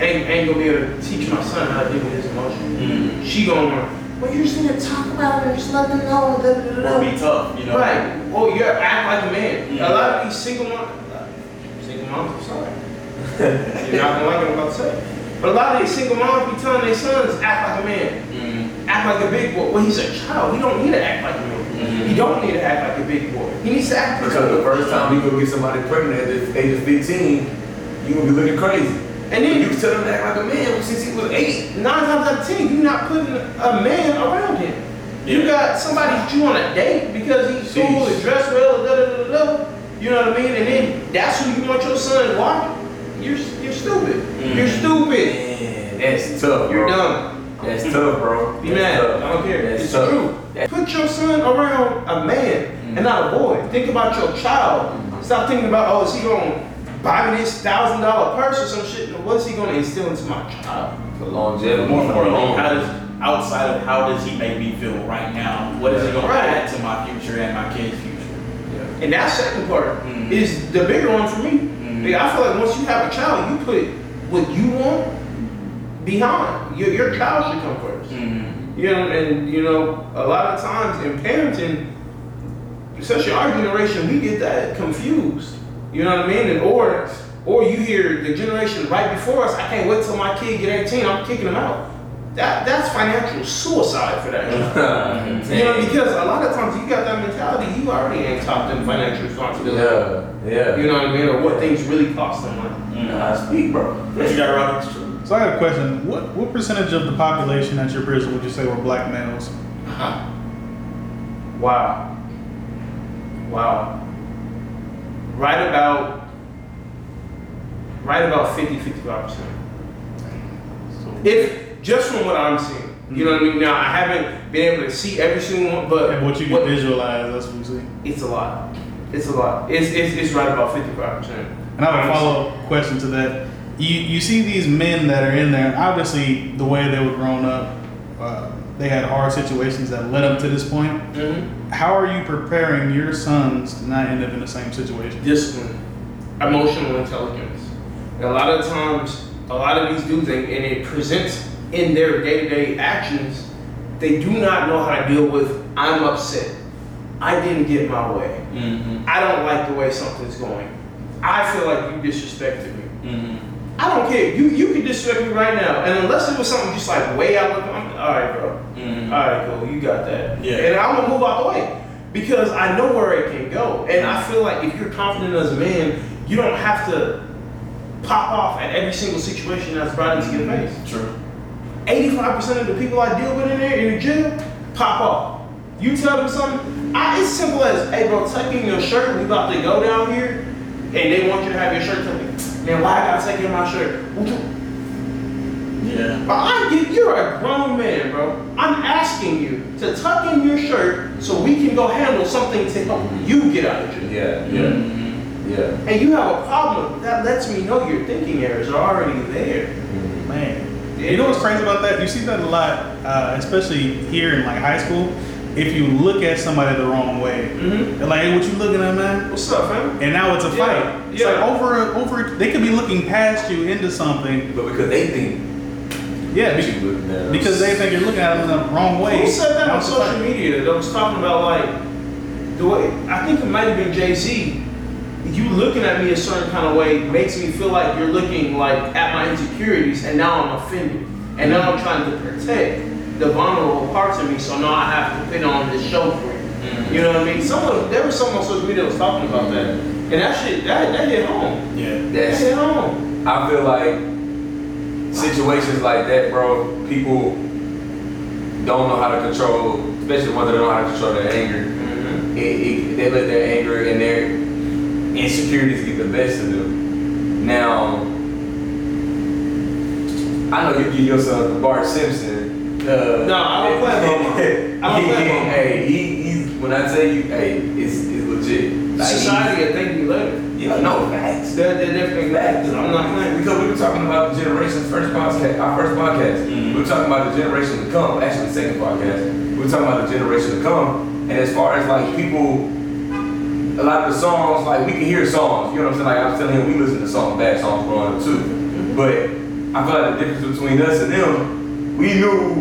ain't, ain't gonna be able to teach my son how to deal with his emotions. Mm-hmm. She gonna, well, you're just gonna talk about it and just let them know. Da, da, da, Or da. be tough, you know? Right. Or you act like a man. Mhm. A lot of these single moms, single moms, I'm sorry. <laughs> You're not gonna like what I'm about to say. But a lot of these single moms be telling their sons, act like a man. Mm-hmm. Act like a big boy. Well, he's a child. He don't need to act like a man. Mhm. He don't need to act like a big boy. He needs to act like Because a the first time you go get somebody pregnant at the age of 15, you gonna be looking crazy. And You then was telling him to act like a man since he was eight. nine times out of ten, you're not putting a man around him. You got somebody that you want to date because he's cool and dressed well, da da da da. You know what I mean? And then that's who you want your son watching. You're you're stupid. Mhm. You're stupid. Man, that's tough, bro. You're dumb. That's tough, bro. Be That's mad. tough. I don't care. That's it's tough. true. That- Put your son around a man and not a boy. Think about your child. Stop thinking about, oh, is he going buy me this thousand dollar purse or some shit? What's he going to instill into my child? For longevity. More for importantly, long. how does outside of how does he make me feel right now? What is he gonna Right. add to my future and my kids' future? And that second part Mhm. is the bigger one for me. Mhm. Like, I feel like once you have a child, you put what you want behind. Your, your child should come 1st Mm-hmm. You know, and you know, a lot of times in parenting, especially our generation, we get that confused. You know what I mean? And or or you hear the generation right before us, I can't wait till my kid get 18, I'm kicking them out. That that's financial suicide for that. <laughs> child. You know, because a lot of times you got that mentality, you already ain't taught them financial responsibility. yeah, yeah. You know what I mean? Or what things really cost them money. Nah, speak, bro. What you got, Robert? So I got a question. What what percentage of the population at your prison would you say were black males? Wow. Wow. Right about right about 50 55%. If just from what I'm seeing. You know what I mean? Now I haven't been able to see every single one, but And what you can visualize, that's what you see. it's a lot. It's a lot. It's it's, it's right about fifty five percent. And I have a follow up question to that. You you see these men that are in there, and obviously the way they were grown up, uh, they had hard situations that led up to this point. Mm-hmm. How are you preparing your sons to not end up in the same situation? Discipline, emotional intelligence. And a lot of times, a lot of these dudes, and, and it presents in their day to day actions, they do not know how to deal with. I'm upset. I didn't get my way. Mm-hmm. I don't like the way something's going. I feel like you disrespected me. Mm-hmm. I don't care. You you can disrespect me right now, and unless it was something just like way out of I'm, all right, bro. Mm-hmm. All right, cool. You got that. Yeah. And I'm gonna move out the way because I know where it can go, and I feel like if you're confident as a man, you don't have to pop off at every single situation that's brought into your face. True. 85% of the people I deal with in there in the gym pop off. You tell them something, I, it's simple as, hey bro, tuck in your shirt, we about to go down here, and they want you to have your shirt tucked. Man, why I gotta tuck in my shirt? What you- Yeah. Bro, I get, you're a grown man, bro. I'm asking you to tuck in your shirt so we can go handle something to help you get out of jail. Yeah, yeah, Mm-hmm. yeah. And you have a problem, that lets me know your thinking errors are already there. Man, you know what's crazy about that? You see that a lot, uh, especially here in like high school. If you look at somebody the wrong way, Mm-hmm. they're like, "Hey, what you looking at, man?" What's up, man? And now it's a Yeah, fight. It's yeah. like over, over. They could be looking past you into something. But because they think Yeah, be- you looking at them. because they think you're looking at them in the wrong way. Who said that on social fight. media that was talking about like the way I think it might have been Jay Z. You looking at me a certain kind of way makes me feel like you're looking like at my insecurities, and now I'm offended, and now I'm trying to protect the vulnerable parts of me. So now I have to put on this show for you. Mm-hmm. You know what I mean? Someone there was someone on social media that was talking about that, and that shit that that hit home. Yeah. That hit home. I feel like situations like that, bro, people don't know how to control, especially ones that don't know how to control their anger. It, it, they let their anger and their insecurities get the best of them. Now, I know you give your son Bart Simpson. Uh, No, I don't play Bart. I don't play Bart. <laughs> Hey, he, he's when I tell you, hey, it's, it's legit. Like, Society will thank you later. Yeah, no facts. They're, they're definitely Facts. I'm not playing. Because we were talking about the generation's first podcast, our first podcast. Mhm. We were talking about the generation to come. Actually, the second podcast. We were talking about the generation to come. And as far as like people, a lot of the songs, like we can hear songs. You know what I'm saying? Like I was telling him, we listen to songs, bad songs growing up too. But I feel like the difference between us and them, we knew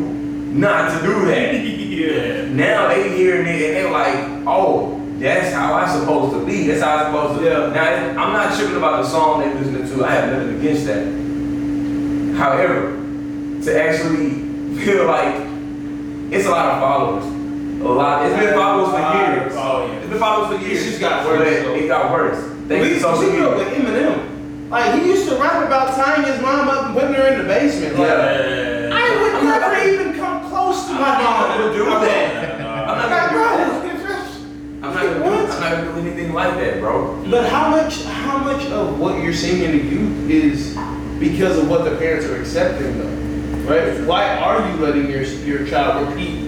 not to do that. <laughs> Yeah. Now they hearing it and they're like, oh, that's how I'm supposed to be. That's how I'm supposed to. live. Now I'm not tripping about the song they're listening to. I have nothing against that. However, to actually <laughs> feel like it's a lot of followers. A lot. It's been followers for years. Oh, yeah. It's been followers for years. just got worse, But. It got worse. Thanks we, to social we grew up media. with Eminem. Like he used to rap about tying his mom up and putting her in the basement. Like, Yeah. I would never even come close to my I'm not mom. gonna do that. I'm not Like, gonna do that. bro, I'm not gonna do. I'm not gonna do anything like that, bro. But how much how much of what you're seeing in the youth is because of what the parents are accepting though? Right? Why are you letting your your child repeat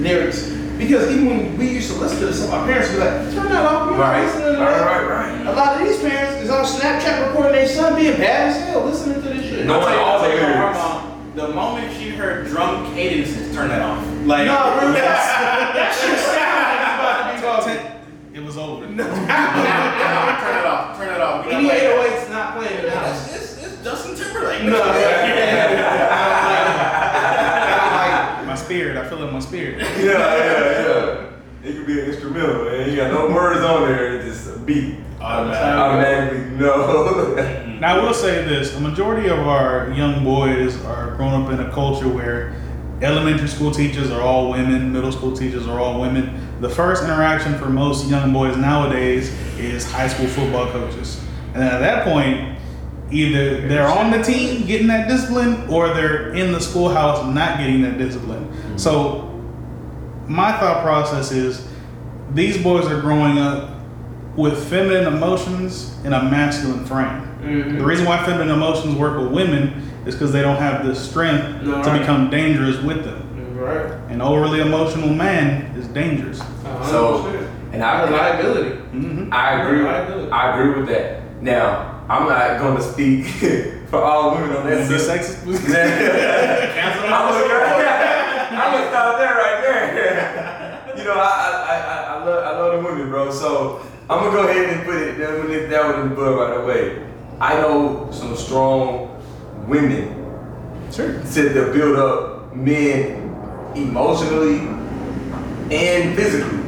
lyrics? Because even when we used to listen to this stuff, our parents would be like, turn that off, you're not Right, listening to right, that. right, right. A lot of these parents is on Snapchat recording their son being bad as hell, listening to this shit. No. I'll tell you, I'll tell you, All the her the moment she heard drum cadences, turn that off. Like, No, <laughs> really? <laughs> <laughs> that shit sounds like it's about to be bugging. It was over. <laughs> turn it off, turn it off. We don't Any like that. 808's not playing in the. It's, it's, it's Justin Timberlake. No, yeah. <laughs> My spirit, I feel it in my spirit. Yeah, yeah, yeah. It could be an instrumental, man. You got no words on there, it's just a beat. Automatically, no. Now, I will say this: the majority of our young boys are grown up in a culture where elementary school teachers are all women, middle school teachers are all women. The first interaction for most young boys nowadays is high school football coaches, and at that point, either they're on the team getting that discipline, or they're in the schoolhouse not getting that discipline. Mm-hmm. So, my thought process is: these boys are growing up with feminine emotions in a masculine frame. Mhm. The reason why feminine emotions work with women is because they don't have the strength No, to right. become dangerous with them. Right. An overly emotional man is dangerous. So, 100%. and I, liability. hmm I agree. Liability. I agree with that. Now, I'm not going to speak <laughs> for all women on that Be subject. sexist. <laughs> Cancel I'm out. gonna I'm gonna stop there right there. <laughs> you know, I I, I, I love I love the women, bro. So I'm gonna go ahead and put it that one in that one in the book right away. I know some strong women Sure. to, build up men emotionally and physically.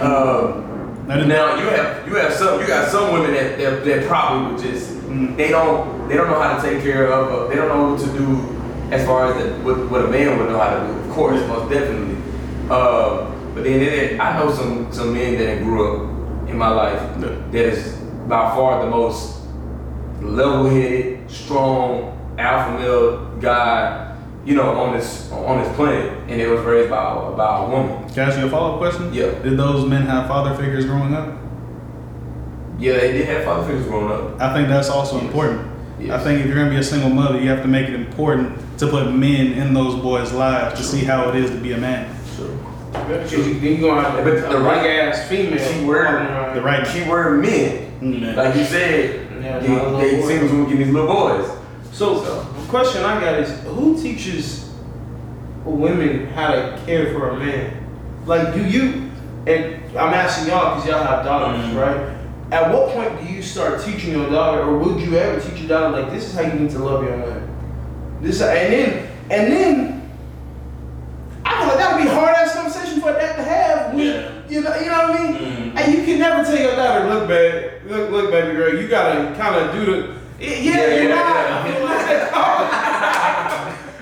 Um, Now, you have you have some you got some women that that, that probably would just Mm. they don't they don't know how to take care of uh, they don't know what to do as far as the, what, what a man would know how to do of course most definitely uh, but then then I know some some men that grew up in my life that is by far the most level-headed strong alpha male guy you know on this on this planet and it was raised by by a woman Can I ask you a follow up question? Yeah. Did those men have father figures growing up? yeah they did have father figures growing up I think that's also Yes. important. Yes. I think if you're gonna be a single mother, you have to make it important to put men in those boys' lives to see how it is to be a man. Because you, then you gonna have But the right- ass female. She walking around. The right She word men. Mm. Like you said, Yeah, they, they seem to get these little boys. So, the question I got is, who teaches women how to care for a man? Like, do you? And I'm asking y'all because y'all have daughters, Mhm. right? At what point do you start teaching your daughter, or would you ever teach your daughter like this is how you need to love your man? This and then and then I like that'd be hard ass conversation for that to have. With, Yeah. You know, you know what I mean? Mhm. And you can never tell your daughter, look, babe, look, look, baby girl, you gotta kind of do the. Yeah, Yeah, you're yeah, not. yeah. I feel like that's hard.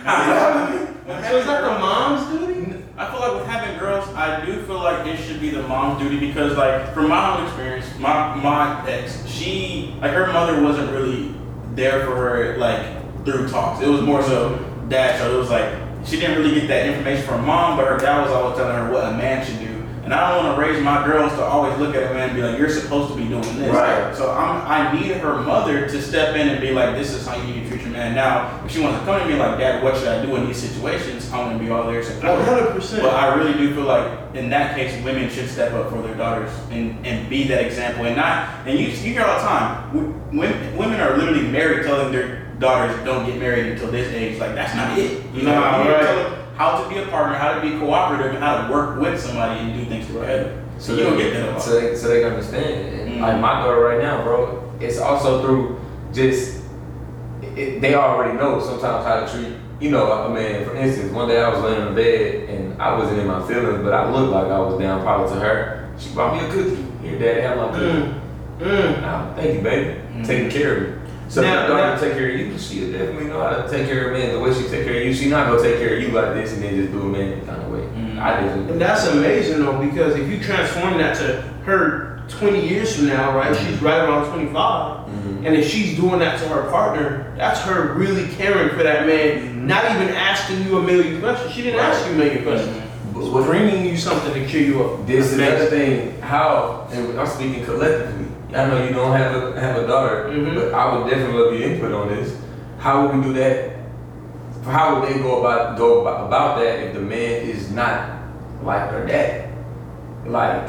You know what I mean? So is that the mom's duty? I feel like with having girls, I do feel like it should be the mom's duty because, like, from my own experience, my my ex, she like her mother wasn't really there for her like through talks. It was more so dad. So it was like she didn't really get that information from mom, but her dad was always telling her what a man should do. And I don't want to raise my girls to always look at a man and be like, "You're supposed to be doing this." Right. So I'm, I need her mother to step in and be like, "This is how you need to treat your man." Now, if she wants to come to me like, "Dad, what should I do in these situations?" I'm gonna be all there supporting. One hundred percent. But I really do feel like in that case, women should step up for their daughters and, and be that example and not. And you, you hear all the time, women, women are literally married telling their daughters don't get married until this age. Like that's not it. You know, Nah, you need to right. how to be a partner, how to be cooperative, and how to work with somebody and do things together. So you don't get that. So they, so they can understand. And Mm. Like my daughter right now, bro, it's also through just it, they already know sometimes how to treat. You know, I mean, for instance, one day I was laying in bed and I wasn't in my feelings, but I looked like I was down probably to her. She brought me a cookie. Here, daddy, have my cookie. Mm. Mm. Oh, thank you, baby. Mm. Taking care of me. So Now- if your daughter now- take care of you, she'll definitely know how to take care of men the way she take care of you. She not gonna take care of you like this and then just do a man kind of way. Mm. I didn't. And that's amazing though, because if you transform that to her 20 years from now, right? She's right around 25. Mhm. And if she's doing that to her partner, that's her really caring for that man, not even asking you a million questions. She didn't ask you a million questions. But But what- bringing you something to cheer you up. This is That's another thing. How and I'm speaking collectively. I know you don't have a have a daughter, Mhm. but I would definitely love your input on this. How would we do that? How would they go about go about, about that if the man is not like her dad? Like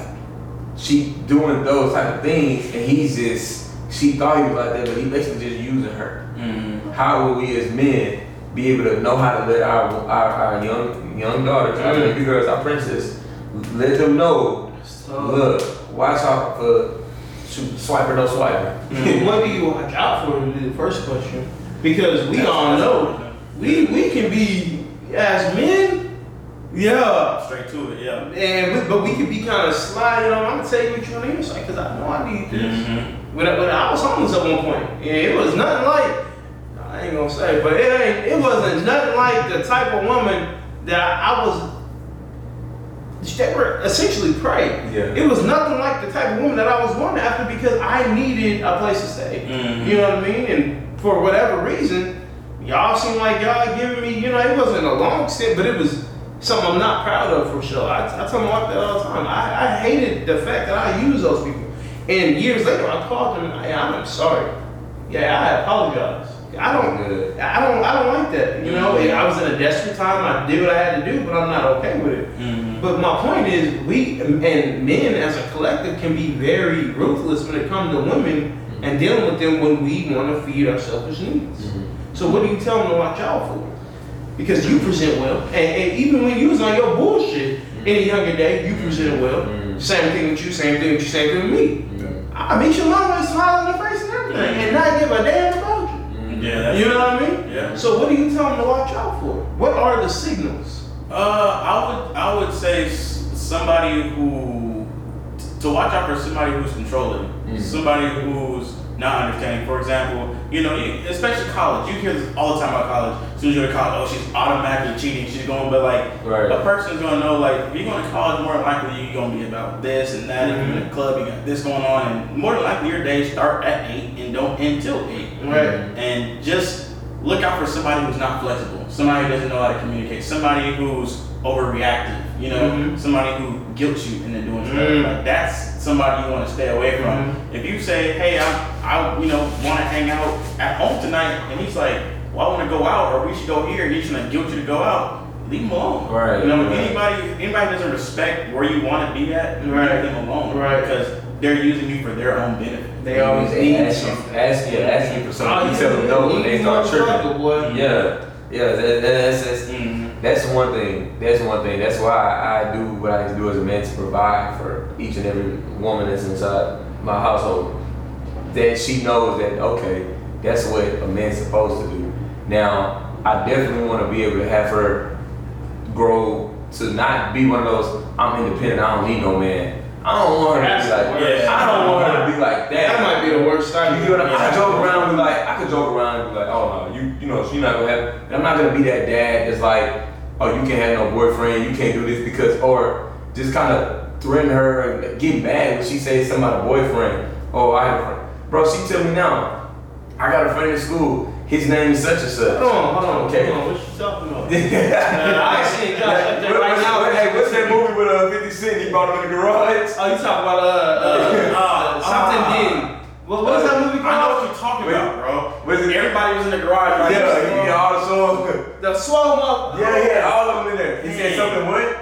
she doing those type of things, and he's just she thought he was like that, but he basically just using her. Mm. How will we as men be able to know how to let our our, our young young daughters, our Mm. baby girls, our princess, let them know So, Look, watch out for shoot, swiper, no swiper. what do you watch out for? Would be the first question. Because we all know we we can be as men, yeah. Straight to it, yeah. And we, but we can be kind of sly, you know. I'm gonna tell you what you on the inside because I know I need this. Mhm. When I, when I was homeless at one point, and it was nothing like I ain't gonna say, but it ain't it wasn't nothing like the type of woman that I, I was. They were essentially prey. Yeah. It was nothing like the type of woman that I was going after because I needed a place to stay. Mhm. You know what I mean? And for whatever reason, y'all seem like y'all giving me, you know, it wasn't a long stint, but it was something I'm not proud of for sure. I, I tell my wife that all the time. I, I hated the fact that I used those people. And years later, I called them and I, I'm sorry. Yeah, I apologize. I don't, I don't, I don't like that. You know, I was in a desperate time. I did what I had to do, but I'm not okay with it. Mhm. But my point is, we and men as a collective can be very ruthless when it comes to women and dealing with them when we want to feed our selfish needs. So what do you tell them to watch out for? Because you present well, and, and even when you was on your bullshit in a younger day, you presented well. Mhm. Same thing with you, same thing with you, same thing with me. I meet your mama and smile in the face and everything, and not give a damn about. Yeah, You know what I mean? Yeah. So what do you tell them to watch out for? What are the signals? Uh, I would I would say somebody who to watch out for somebody who's controlling, Mm. somebody who's not understanding. For example, you know, you, especially college. You hear this all the time about college. As soon as you go to college, oh, she's automatically cheating. She's going, but like Right. a person's gonna know, like, if you're going to college, more likely you're gonna be about this and that. If you're in a club, you got this going on, and more than likely your days start at eight and don't end till eight Right. and just look out for somebody who's not flexible, somebody who doesn't know how to communicate, somebody who's overreactive, you know, Mhm. somebody who guilt you into doing stuff. Mm. Like that's somebody you want to stay away from. If you say, "Hey, I, I, you know, want to hang out at home tonight," and he's like, "Well, I want to go out, or we should go here," and he's gonna guilt you to go out. Leave him alone. Right. You know, Right. anybody, anybody doesn't respect where you want to be at, Right. leave them alone. Right. Because they're using you for their own benefit. They always need ask you, ask you, ask you for Oh, something. You tell them no, and they need start motherfucker, tripping. boy. Yeah, yeah, that, that's, that's, Mhm. that's one thing. That's one thing. That's why I do what I need to do as a man to provide for each and every woman that's inside my household. That she knows that okay, that's what a man's supposed to do. Now, I definitely want to be able to have her grow to not be one of those I'm independent. I don't need no man. I don't want her to be like. Yeah. I don't want her to be like that. That might be the worst You time. get what I mean? I joke around and be like, I could joke around and be like, oh no, you you know, she's not gonna have and I'm not gonna be that dad that's like, oh you can't have no boyfriend, you can't do this because or just kinda threaten her and get mad when she says something about a boyfriend. Oh I have a friend. Bro, she tell me now, I got a friend in school, his name is such and such. Hold on, hold on, Okay. hold on. What you talking about? <laughs> yeah. I see Josh up there What- right what's- now. Hey, what's that movie with uh, 50 Cent? He brought him in the garage. Oh, you talking about uh, uh, <laughs> uh something did. What what is that movie called? I know what you're talking Wait. about, bro. Was it- Everybody was in the garage, right? Yeah, yeah, all the songs. The swole up. Yeah, yeah, all of them in there. He said something what?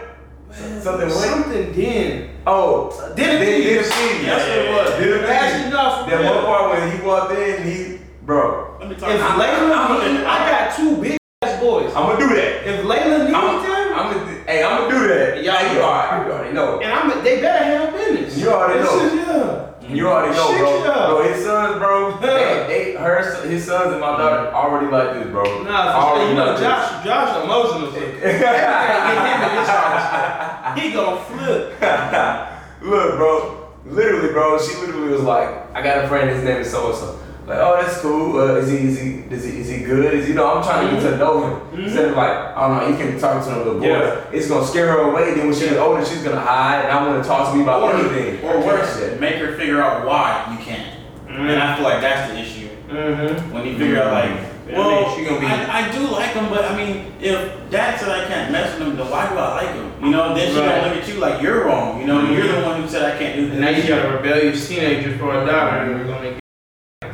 Something what? Something did. Oh, Did it did to you? it see? That's what it was. Did it Fast see? enough. That one part when he walked in, he, bro, Let me talk If Layla need, I got two big ass boys. I'm gonna do that. If Layla needs I'm, them, I'm gonna, hey, I'm gonna do that. Yeah, Hey, you already, you already know. and I'm, they better have business. You already This know. is- yeah. Mm-hmm. You already know, Shit, bro. yeah. Bro, his sons, bro, <laughs> they, they, her, his sons and my daughter mm-hmm. already like this, bro. Nah, for already You know, like this. Josh, Josh emotional. So <laughs> everything get him in his house. He gonna flip. <laughs> Look, bro. Literally, bro. She literally was like, "I got a friend. His name is so and so." Like, oh, that's cool. Uh, is he, is he, is he, is he good? Is you know, I'm trying to get to mm-hmm. know him. Mm-hmm. Instead of like, oh no, you can talk to them little boy. Yeah. It's gonna scare her away. Then when she gets older, she's gonna hide and I want to talk to me about or, anything. or worse, Yeah. make her figure out why you can't. Mm-hmm. And I feel like that's the issue. Mm-hmm. When you figure out like, Yeah, well, I she gonna be- I, I do like him, but I mean, if dad said I can't mess with him, then why do I like him? You know, then she Right. gonna look at you like you're wrong. You know, you're the one who said I can't do this. And now you got a rebellious teenager for a daughter, and we're gonna get.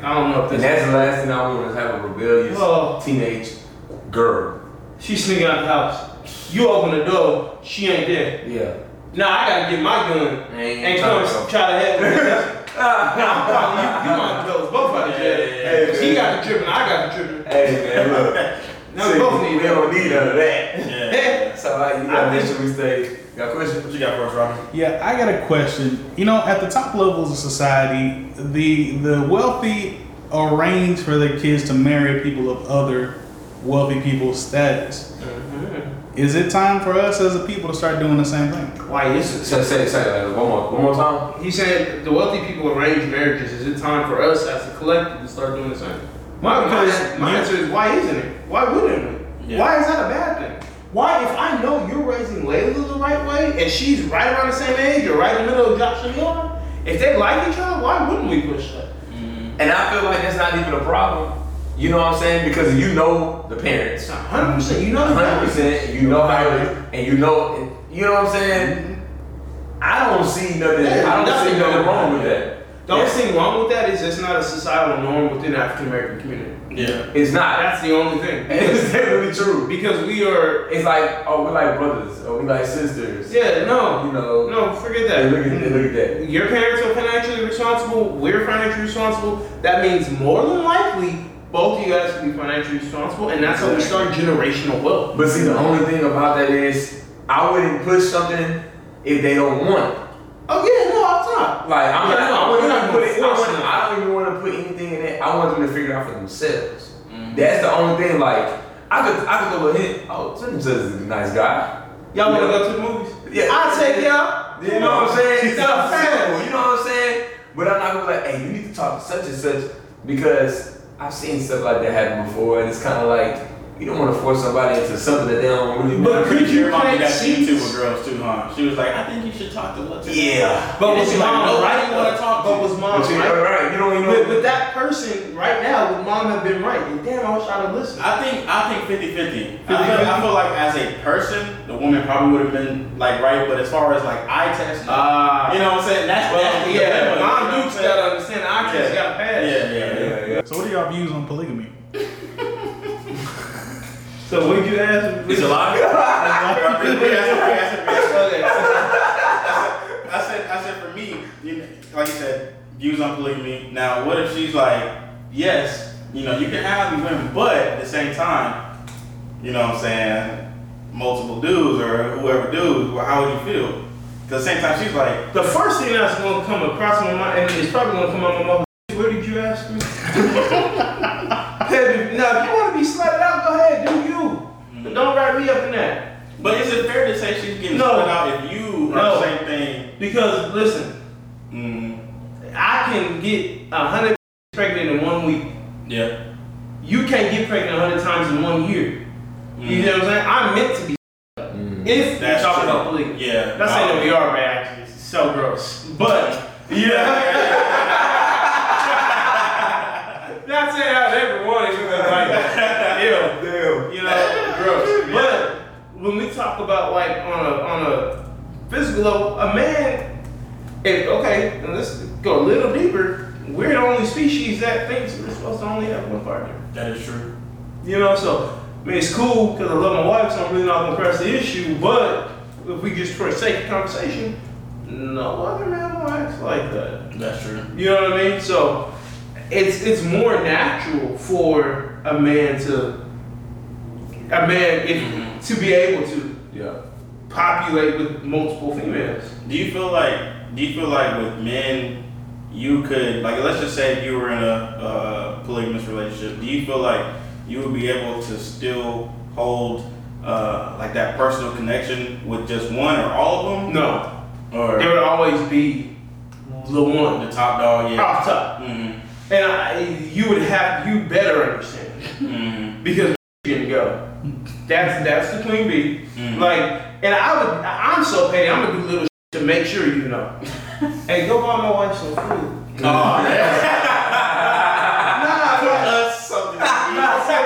I don't know if And that's the last thing I want is have a rebellious Oh. teenage girl. She sneaking out the house. You open the door, she ain't there. Yeah. Now I gotta get my gun Ain't and trying come to- try to help me. Now <laughs> I'm calling you. You might those both out of jail. Hey, She got the tripping, I got the tripping. Hey man, look. Now we See, both need we don't need none of that. Yeah. So I, you gotta make sure we stay. Got a question? What you got for us, Robert? Yeah, I got a question. You know, at the top levels of society, the the wealthy arrange for their kids to marry people of other wealthy people's status. Mm-hmm. Is it time for us as a people to start doing the same thing? Why is it? Say, say, say, like, one more, one more time. He said the wealthy people arrange marriages. Is it time for us as a collective to start doing the same? My, my, my answer is why isn't it? Why wouldn't we? Yeah. Why is that a bad thing? Why, if I know you're raising Layla the right way and she's right around the same age or right in the middle of Josh and Leon, if they like each other, why wouldn't we push that? Mm-hmm. And I feel like that's not even a problem. You know what I'm saying? Because you know the parents. 100%. You know the hundred percent. You know how it is, and you know, you know what I'm saying. Mm-hmm. I don't see nothing. Yeah, I don't nothing see nothing wrong with that. The only thing wrong with that is it's not a societal norm within the African American community. Yeah. It's not. That's the only thing. <laughs> It's definitely true. Because we are, It's like, oh, we're like brothers, or we're like sisters. yeah, no, You know. no, forget that. look at that. Look at that. Your parents are financially responsible. We're financially responsible. That means more than likely both of you guys can be financially responsible, and that's how we start generational wealth. But see, the only thing about that is, I wouldn't push something if they don't want it. Oh yeah, no, I'm not. Like I'm Yeah, not, no, I wouldn't not put gonna it. I, force wouldn't, them. I don't even want to put anything. I want them to figure it out for themselves. Mm-hmm. That's the only thing. Like I could, I could go ahead. Oh, such and such is a nice guy. Y'all want to go to the movies? Yeah. I'll take y'all. You know what I'm saying? It's No, not facts. simple. You know what I'm saying? But I'm not gonna be like, hey, you need to talk to such and such because I've seen stuff like that happen before, and it's kind of like you don't want to force somebody into something that they don't really But want. could you Your mom did plant that to you too seeds? with girls too, huh? She was like, I think you should talk to what's his name." Yeah. But And was she's like, mom "No, I right? didn't wanna talk to But you." was mom But you, right? right? You don't even But, know. but that person right now, would mom have been right? And damn, I wish I'd have listened. I think I think 50 50. I feel, I feel like as a person, the woman probably would have been like right, but as far as like eye test, no. Ah, you know what I'm saying? That's, well, that's the yeah, dilemma, you know mom what I'm saying? gotta understand. The eye test Yeah. gotta pass. Yeah, yeah, yeah. yeah, yeah. So what are y'all views on polygamy? So what you ask? It's a lot. I said, I said for me, you know, like you said, views on polygamy. Now, what if she's like, yes, you know, you can have these women, but at the same time, you know what I'm saying, multiple dudes or whoever dudes, well, how would you feel? Because at the same time, she's like, The first thing that's gonna come across my mind, and it's probably gonna come out my mouth. Where did you ask me? <laughs> don't wrap me up in that. but is it fair to say she's getting No. split out if you are the same thing? Because listen, Mm, I can get a hundred pregnant in one week. yeah. You can't get pregnant a hundred times in one year. You know what I'm saying? I'm meant to be. Mm. If That's we're talking about polygamy. Yeah. Not saying that we are, man. Actually, it's so gross. But yeah. Not saying I would ever want it, but like, ew. Damn. you know, gross. But when we talk about like on a on a physical level, a man, if okay, and let's go a little deeper. We're the only species that thinks we're supposed to only have one partner. That is true. You know, so I mean it's cool because I love my wife, so I'm really not gonna press the issue. But if we just for sake of conversation, no other man will act like that. That's true. You know what I mean? So it's it's more natural for a man to a man if mm-hmm. To be able to Yeah. populate with multiple females. Do you feel like do you feel like with men you could like let's just say you were in a uh, polygamous relationship. Do you feel like you would be able to still hold uh, like that personal connection with just one or all of them, No, or there would always be the one the top dog? Yeah. off top, Mm-hmm. and I, you would have you better understand Mm-hmm. because didn't go. That's that's the queen bee. Mhm. Like, and I would I'm so petty. I'm gonna do little to make sure you know. <laughs> hey, go buy my wife some food. Oh, <laughs> yeah. Nah, Put nah, us something. nah, for.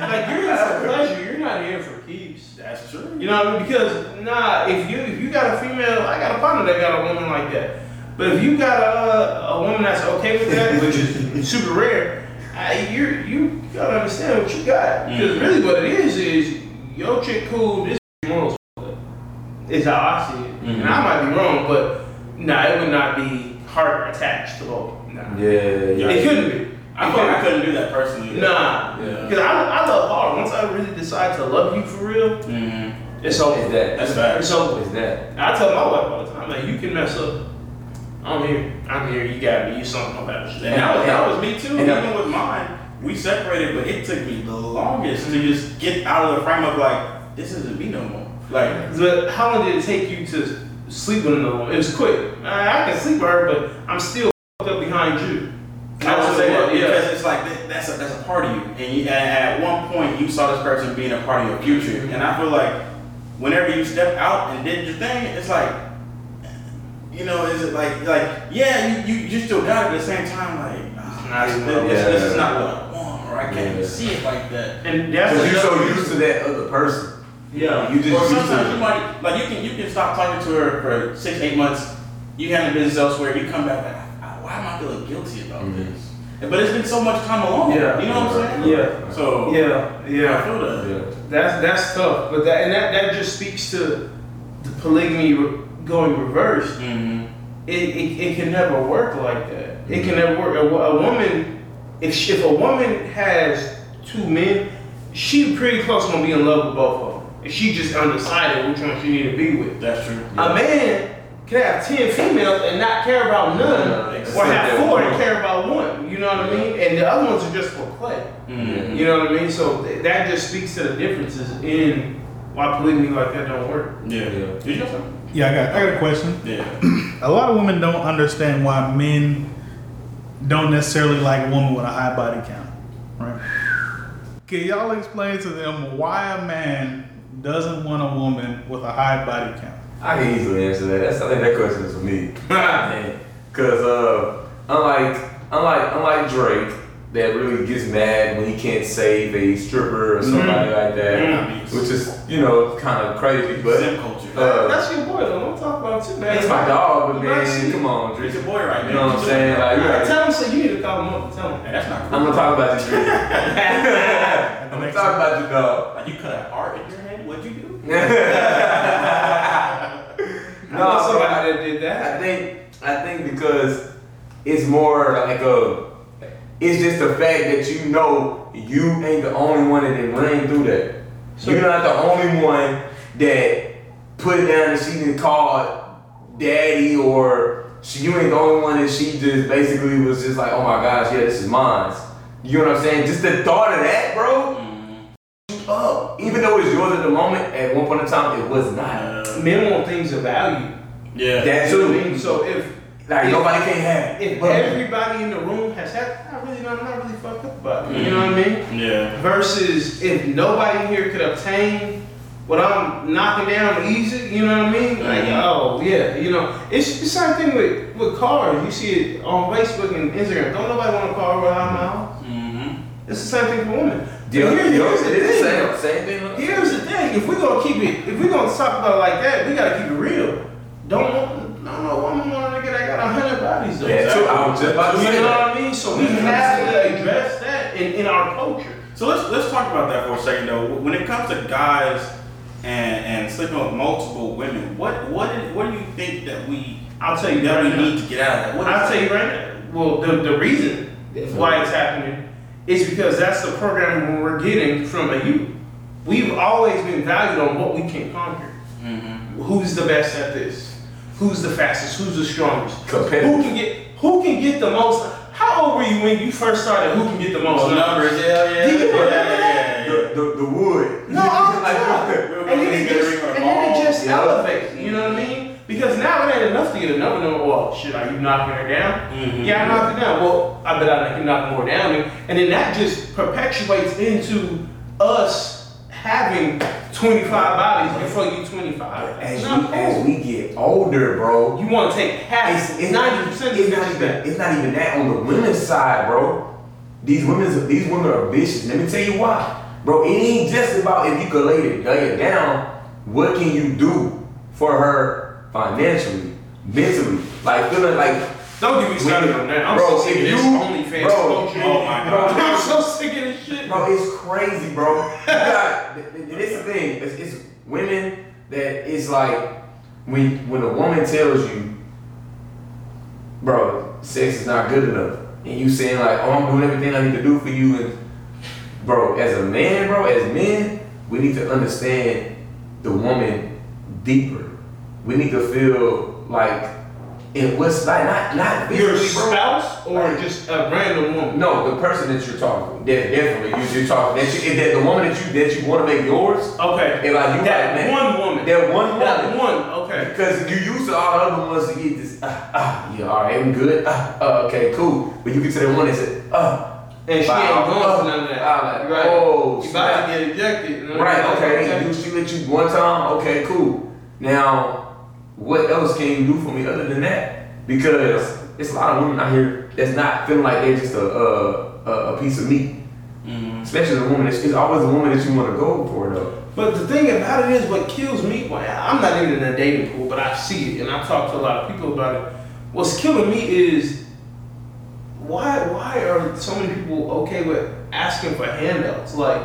Like you're here for pleasure. You're not here for keeps. That's true. You know what I mean? Because nah, if you if you got a female, I got a partner that got a woman like that. But if you got a a woman that's okay with that, <laughs> which is super rare, I, you you gotta understand what you got. Because Mhm. really, what it is is your chick cool. This morals is how I see it, and I might be wrong, but nah, it would not be heart attached to both. Nah, Yeah. Yeah. it couldn't be. I feel like I couldn't do that personally. Nah, Yeah. because I, I love hard. Once I really decide to love you for real, Mm-hmm. it's over. Is that? That's bad. It's over. Is that? I tell my wife all the time, like, you can mess up. I'm here. I'm here. You got me. You something about shit. And that was, that was me too. And that- Even with mine, we separated, but it took me the longest to just get out of the frame of like, this isn't me no more. Like, But how long did it take you to sleep with another one? It was quick. I, I can sleep with her, but I'm still fucked up behind you. I would say that yeah. because it's like that- that's a, that's a part of you, and, you, and at one point you saw this person being a part of your future, and I feel like whenever you step out and did your thing, it's like, you know, is it like like yeah, you you, you still got it but at the same time, like, ah, Not this, even- this, this is not what I want, or I can't Yeah. even see it like that. And that's Because you're so used to that other person. Yeah. You just Or sometimes you might like you can you can stop talking to her for six eight months, you handle business elsewhere, you come back like, "Ah, why am I feeling guilty about Mhm. this? But it's been so much time alone. Yeah. You know what I'm saying? Yeah. So Yeah, yeah. I yeah. feel that. Yeah. That's that's tough, but that and that, that just speaks to the polygamy re- going reverse. Mm-hmm. It, it, it can never work like that. It can never work. A, a woman, if she, if a woman has two men, she pretty close gonna be in love with both of them. If she just undecided which one she need to be with. That's true. A man can have ten females and not care about none, Yeah, or have four and care about one. You know what I mean? And the other ones are just for play. Mm-hmm. You know what I mean? So th- that just speaks to the differences in why polygamy like that don't work. Yeah. Yeah. Did you have something? Yeah, I got I got a question. Yeah. <clears throat> A lot of women don't understand why men don't necessarily like a woman with a high body count, right? Can y'all explain to them why a man doesn't want a woman with a high body count? I can easily answer that. That's, I think that question is for me. <laughs> Cause uh, unlike unlike unlike Drake, that really gets mad when he can't save a stripper or somebody like that, Mhm. which is you know kind of crazy. But Sim culture. Uh, That's your boy though. Don't talk about it too, man. it's my dog, but You gotta see man, it. come on, He's Drake. your boy right now. You know what I'm saying? Like, Yeah, yeah. tell him so you need to call him up. Tell him. Hey, that's not cool. I'm gonna talk about you, Drake. <laughs> I'm gonna talk about you, dog. Like you cut a art in your head. What'd you do? <laughs> <laughs> I know bro, somebody that did that. I think I think because it's more like a it's just the fact that you know you ain't the only one that didn't ran through that. You're not the only one that put it down and she didn't call daddy or she, you ain't the only one that she just basically was just like, oh my gosh, yeah, this is mine. You know what I'm saying? Just the thought of that, bro, Mm-hmm. up. Even though it's yours at the moment, at one point in time, it was not. Uh, Men want things of value. yeah. That You what I too. mean? So if Like if- nobody can have. it. if But- everybody in the room has had, I really not, I'm not really fucked up about it. You know what I mean? Yeah. Versus if nobody here could obtain what I'm knocking down easy, you know what I mean? Like, Mhm. oh yeah, you know, it's the same thing with, with cars. You see it on Facebook and Instagram. Don't nobody want a car with high miles. Mm-hmm. It's the same thing for women. Yeah, here- yeah, here's the it is thing. same, same thing. Here's the thing: if we're gonna keep it, if we're gonna talk about it like that, we gotta keep it real. Don't want, no, no woman want a nigga that got a hundred bodies though. Yeah, true. I was just about to You say know that. what I mean? So we have to address that in, in our culture. So let's let's talk about that for a second though. When it comes to guys and and sleeping with multiple women, what what is, what do you think that we I'll tell you that right we now. need to get out of that? What is I'll it? tell you right now. Well, the, the reason why it's happening is because that's the programming we're getting from a youth. We've always been valued on what we can conquer. Mhm. Who's the best at this? Who's the fastest? Who's the strongest? Competitive. Who can get who can get the most? How old were you when you first started? Who can get the most numbers, yeah, yeah, Do you remember yeah, that? yeah, The, the, wood. No, all the time. And then it just, and then it just elevates. You know what I mean? Because now it ain't enough to get another number. Well, shit, are you knocking her down? Mhm. Yeah, I knocked her down. Well, I bet I can knock more down. And then that just perpetuates into us having 25 bodies before you 25. As we, as we get older, bro, You want to take half, it's, it's 90% not, of it's not even it's not even that on the women's side, bro. These women these women are vicious. Let me tell you why, bro. It ain't just about if you could lay it, lay it down. What can you do for her financially, mentally, like feeling like Don't get me started on that. I'm Bro, so sick of this OnlyFans bro, culture. oh my Bro, God. <laughs> I'm so sick of this shit. Bro, it's crazy, bro. You <laughs> got th- th- this is the thing. It's, it's women that it's like when when a woman tells you, bro, sex is not good enough, and you saying like, oh, I'm doing everything I need to do for you, and bro, as a man, bro, as men, we need to understand the woman deeper. We need to feel like it was like not not Your physically, bro. spouse or just a random woman? No, the person that you're talking, de- definitely you, you're talking. That, you, that the woman that you that you want to make yours, Okay. and like you that like, man, one woman. that one That woman. one. Okay. Because you used to all the other ones to get this, ah, ah, yeah, all right, I'm good, ah, uh, okay, cool. But you get to that one that said, ah, And she ain't going for none of that. I'm like, right. oh, you about snap. to get ejected. and I'm right, okay, you, she let you one time, okay, cool. Now, what else can you do for me other than that? Because it's a lot of women out here that's not feeling like they're just a, a, a, a piece of meat. Mhm. Especially the woman, it's, it's always the woman that you want to go for though. But the thing about it is, what kills me, well, I'm not even in a dating pool, but I see it and I talk to a lot of people about it. What's killing me is why why are so many people okay with asking for handouts? Like,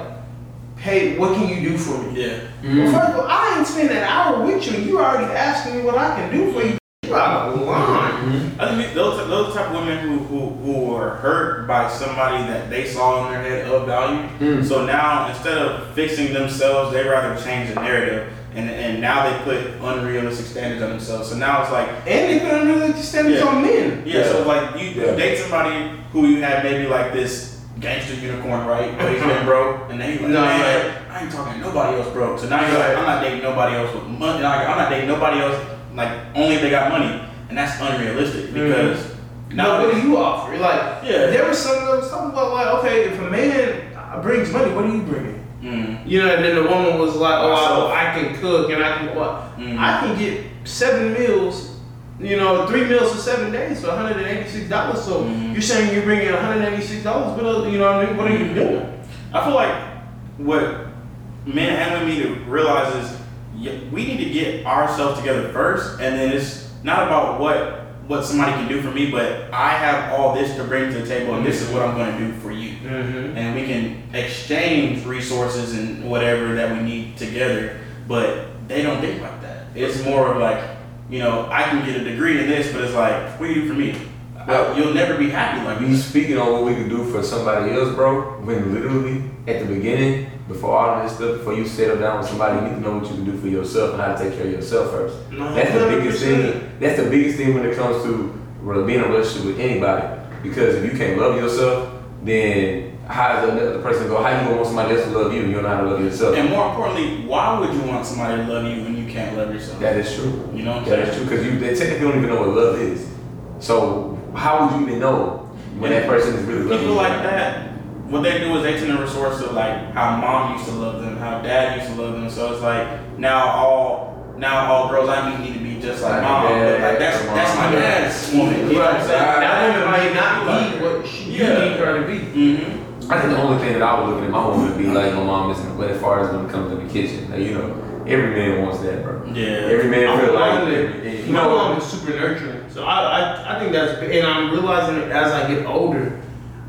hey, what can you do for me? Yeah. Well, first of all, I ain't spent an hour with you. You already asking me what I can do for you. You out of line. I think those those type of women who, who who are hurt by somebody that they saw in their head of value. Mm. So now instead of fixing themselves, they rather change the narrative, and and now they put unrealistic standards on themselves. So now it's like And they put unrealistic standards Yeah. on men. yeah, yeah. so like you Yeah. date somebody who you had maybe like this gangster unicorn, right? But he's been broke, and then he's like, No, man. I ain't talking to nobody else broke. So now you're like, I'm not dating nobody else with money. Like, I'm not dating nobody else like only if they got money, and that's unrealistic because Now, what do you offer? Like, Yeah. there was something that was talking about, like, okay, if a man uh, brings money, what are you bringing? Mm, You know, and then the woman was like, oh, Myself. I, I can cook and I can what? Mhm. I can get seven meals, you know, three meals for seven days for $186. So Mhm. you're saying you're bringing $186, but uh, you know what I mean? What are you doing? I feel like what men and women need to realize is we need to get ourselves together first, and then it's not about what what somebody can do for me, but I have all this to bring to the table, and this is what I'm going to do for you. Mm-hmm. and we can exchange resources and whatever that we need together. But they don't think like that. It's more of like, you know, I can get a degree in this, but it's like, what do you do for me? Well, you'll never be happy like You speaking on what we can do for somebody else, bro, when literally at the beginning, before all of this stuff, before you settle down with somebody, you need to know what you can do for yourself and how to take care of yourself first. That's the biggest thing. That's the biggest thing when it comes to being in a relationship with anybody. Because if you can't love yourself, then how does the other person go? How you gonna want somebody else to love you and you don't know how to love yourself? And more importantly, why would you want somebody to love you when you can't love yourself? That is true. You know what I'm That is saying? true because you they technically don't even know what love is. So how would you even know when that person is really loving you? People like that, what they do is they tend to resort to like how mom used to love them, how dad used to love them. So it's like now all now all girls I meet need to be just like Like mom. dad, But like that's mom. that's my dad's woman. You know what I'm saying? That woman might not be what she, you Yeah. need her to be. Mm-hmm. I think the only thing that I would look at my woman would be like my mom is but as far as when it comes to the kitchen. Like, you know, every man wants that, bro. Yeah. Every man I'm feel like every- it. you My know mom is super nurturing, so I, I, I think that's and I'm realizing it as I get older.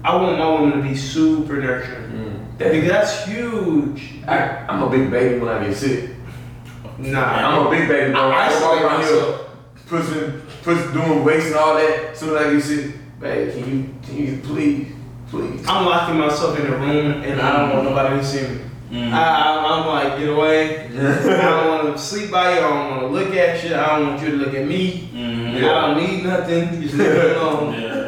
I want my woman to be super nurturing. Mm, I think that, that's huge. I, I'm a big baby when I get sick. Nah, I'm a big baby, bro. I I walk isolate around here myself. pushing, pushing, doing weights and all that. Soon as I get sick, babe, can you, can you please, please? I'm locking myself in a room and I don't want nobody to see me. Mm-hmm. I, I, I'm like, get away. <laughs> I don't want to sleep by you. I don't want to look at you. I don't want you to look at me. Mm-hmm. I don't need nothing. You just leave me <laughs> alone. Yeah.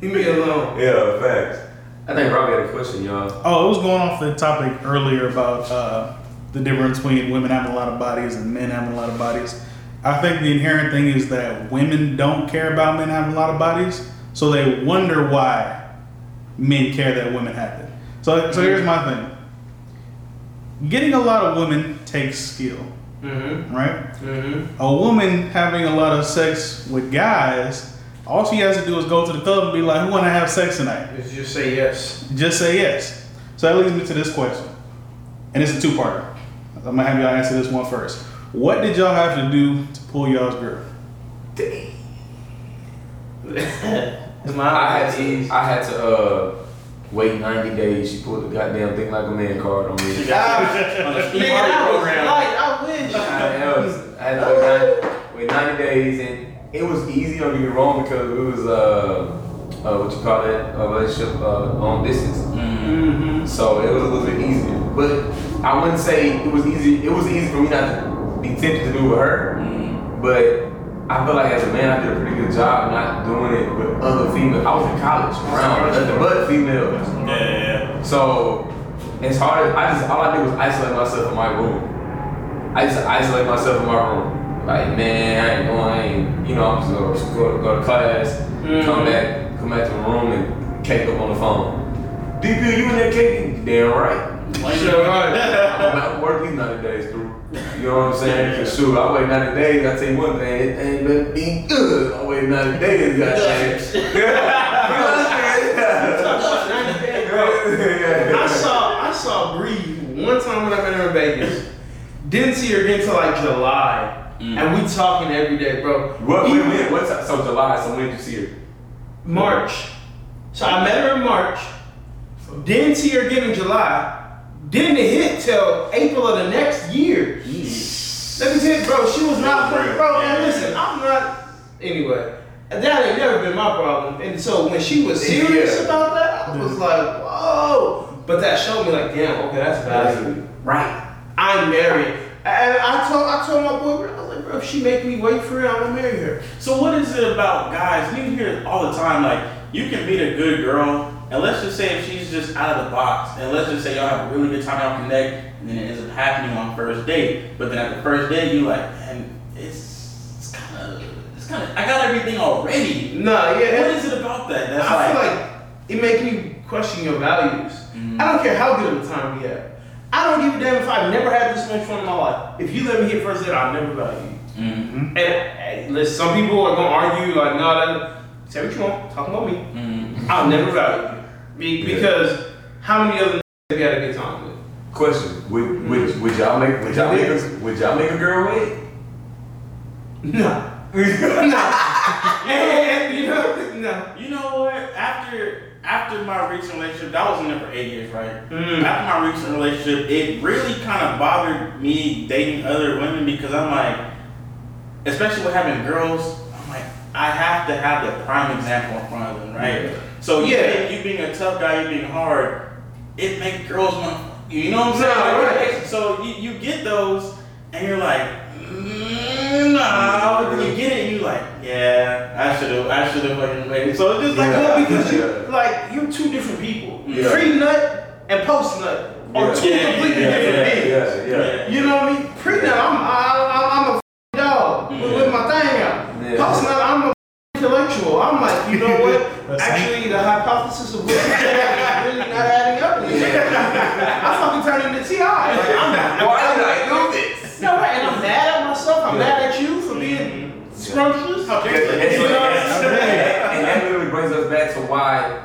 Leave me alone. Yeah, facts. I think Robbie had a question, y'all. Oh, it was going off the topic earlier about uh, the difference between women having a lot of bodies and men having a lot of bodies. I think the inherent thing is that women don't care about men having a lot of bodies, so they wonder why men care that women have it. So, so here's my thing: getting a lot of women takes skill, Mm-hmm. right? Mm-hmm. A woman having a lot of sex with guys, all she has to do is go to the club and be like, "Who want to have sex tonight?" Just, just say yes. Just say yes. So that leads me to this question. And it's a two parter. I'm gonna have y'all answer this one first. What did y'all have to do to pull y'all's girl? <laughs> I had to, I had to uh, wait 90 days. She pulled the goddamn thing like a man card on me. Ah, On the <laughs> Steve Nigga, Harvey that program. light. I wish. I, was, I had to wait 90, wait 90 days, and it was easy. Don't get me wrong, because it was uh, uh what you call it, a relationship uh, long distance. Mm-hmm. So it was a little bit easier. But I wouldn't say it was easy. It was easy for me not to be tempted to do with her. Mm-hmm. But I feel like as a man, I did a pretty good job not doing it with other females. I was in college around nothing but females. Yeah, yeah, yeah. So it's hard. I just all I did was isolate myself in my room. I just isolate myself in my room. Like man, I ain't going. You know, I'm just gonna go, go to class, mm. come back, come back to the room and cake up on the phone. DP, you in there caking? Damn right. Sure, right. <laughs> I'm not working 90 days through. You know what I'm saying? Cause shoot, I wait 90 days. I tell you one thing, it ain't been being good. I wait 90 days, <laughs> goddamn. you know what I'm saying? I saw I saw Bree one one time when I met her in Vegas. Didn't see her again until like July, Mm. and we talking every day, bro. What, Even- wait, what's so July? So when did you see her? March. So I met her in March. Didn't see her again in July. Didn't hit till April of the next year. Let me tell you, bro, she was not, real. bro. And listen, I'm not. Anyway, that ain't never been my problem. And so when she was serious Yeah. about that, I was like, whoa. But that showed me, like, damn, okay, that's value. Right. I'm married. And I told, I told my boy, bro, I was like, bro, if she make me wait for her, I'm gonna marry her. So what is it about guys? You hear it all the time, like you can meet a good girl, and let's just say if she's just out of the box, and let's just say y'all have a really good time, y'all connect, and then it ends up happening on first date. But then at the first date, you like, man, it's it's kind of it's kind of I got everything already. Nah, yeah. What is it about that? That's I like, feel like it makes me question your values. Mhm. I don't care how good of a time we have. I don't give a damn if I've never had this much fun in my life. If you let me hit first date, I'll never value you. Mhm. And hey, listen, some people are gonna argue like, no, that say what you want, talk about me. Mhm. I'll never value you Be- Yeah. because how many other have you had a good time with? Question: Would would, would y'all make would y'all make a, would y'all make a girl wait? No, <laughs> no. <laughs> and, you know, no. You know what? After after my recent relationship, that was in there for eight years, right? Mm. After my recent relationship, it really kind of bothered me dating other women because I'm like, especially with having girls, I'm like, I have to have the prime example in front of them, right? Yeah. So you, Yeah. you being a tough guy, you being hard, it makes girls want you know what I'm saying? No, Like, right. So you, you get those, and you're like, mm, nah. You get it, and you're like, yeah, I should have, I should have fucking waited. So it's just like, Yeah. Well, because you like you're two different people. Yeah. Pre nut and post nut are Yeah. two completely yeah, different yeah, beings. yeah, yeah. You know what I mean? Pre nut, I'm I, I, I'm a f- dog with, with my thing Yeah. Post nut, I'm a intellectual. I'm like, you know what? Actually, the hypothesis of what you said is really not adding up. I fucking turned into Ti. Like, I'm not. Why did I do this? No, right, and I'm mad at myself. I'm mad at you for being mm-hmm. scrumptious. Dare And, and- you? Know and that really brings us back to why,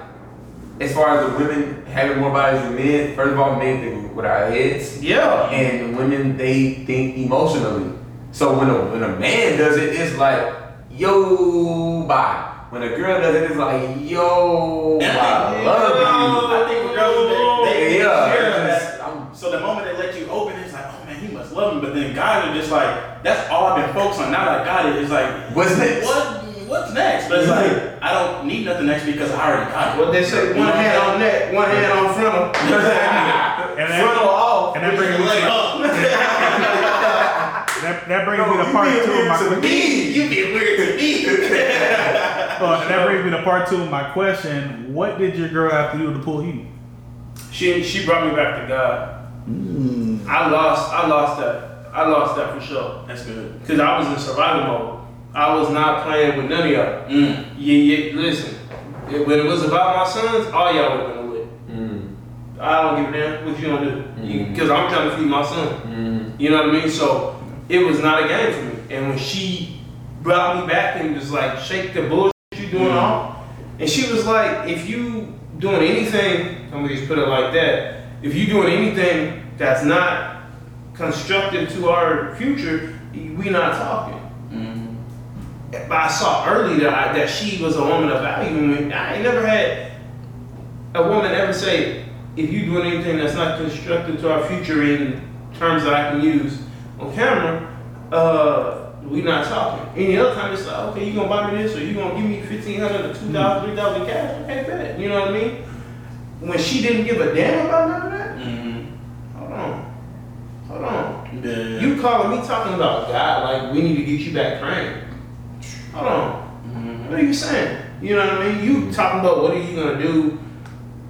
as far as the women having more bodies than men, first of all, men think with our heads, Yeah. and women they think emotionally. So when a when a man does it, it's like yo bye. When a girl does it, it's like yo And I I love think, you. I think girls, they, they Yeah, share that. just- I'm- So the moment they let you open, it's like, oh man, he must love me. But then guys are just like, that's all I've been focused on. Now that I got it, it's like, What's next? What? What's next? But it's like, I don't need nothing next because I already got it. What they say, one hand on neck, one hand on frontal. And <laughs> <laughs> frontal that, off. and that brings me Leg to, up. That, that brings me to part two of my Me, you get weird to me. <laughs> uh, that brings me to part two of my question. What did your girl have to do to pull you? She she brought me back to God. I lost I lost that. I lost that for sure. That's good. Cause I was in survival mode. I was not playing with none of y'all. Mm. Yeah, yeah. Listen, it- when it was about my sons, all y'all would have been with. Mm, I don't give a damn what you gonna do. Because I'm trying to feed my son. mm, You know what I mean? So it was not a game for me. And when she brought me back and was like, shake the bullshit you doing Mhm. off, and she was like, if you doing anything, I'm gonna just put it like that. If you doing anything that's not constructive to our future, we not talking. Mm. But I saw early that I, that she was a woman of value. I never had a woman ever say, if you doing anything that's not constructive to our future in terms that I can use on camera, uh, we not talking. Any other time it's like, okay, you gonna buy me this or you gonna give me fifteen hundred or two thousand, three thousand cash? Okay, bet. You know what I mean? When she didn't give a damn about none of that, Mm. hold on, hold on. Yeah. You calling me talking about God like we need to get you back praying? Hold on. Mhm. What are you saying? You know what I mean? You talking about what are you gonna do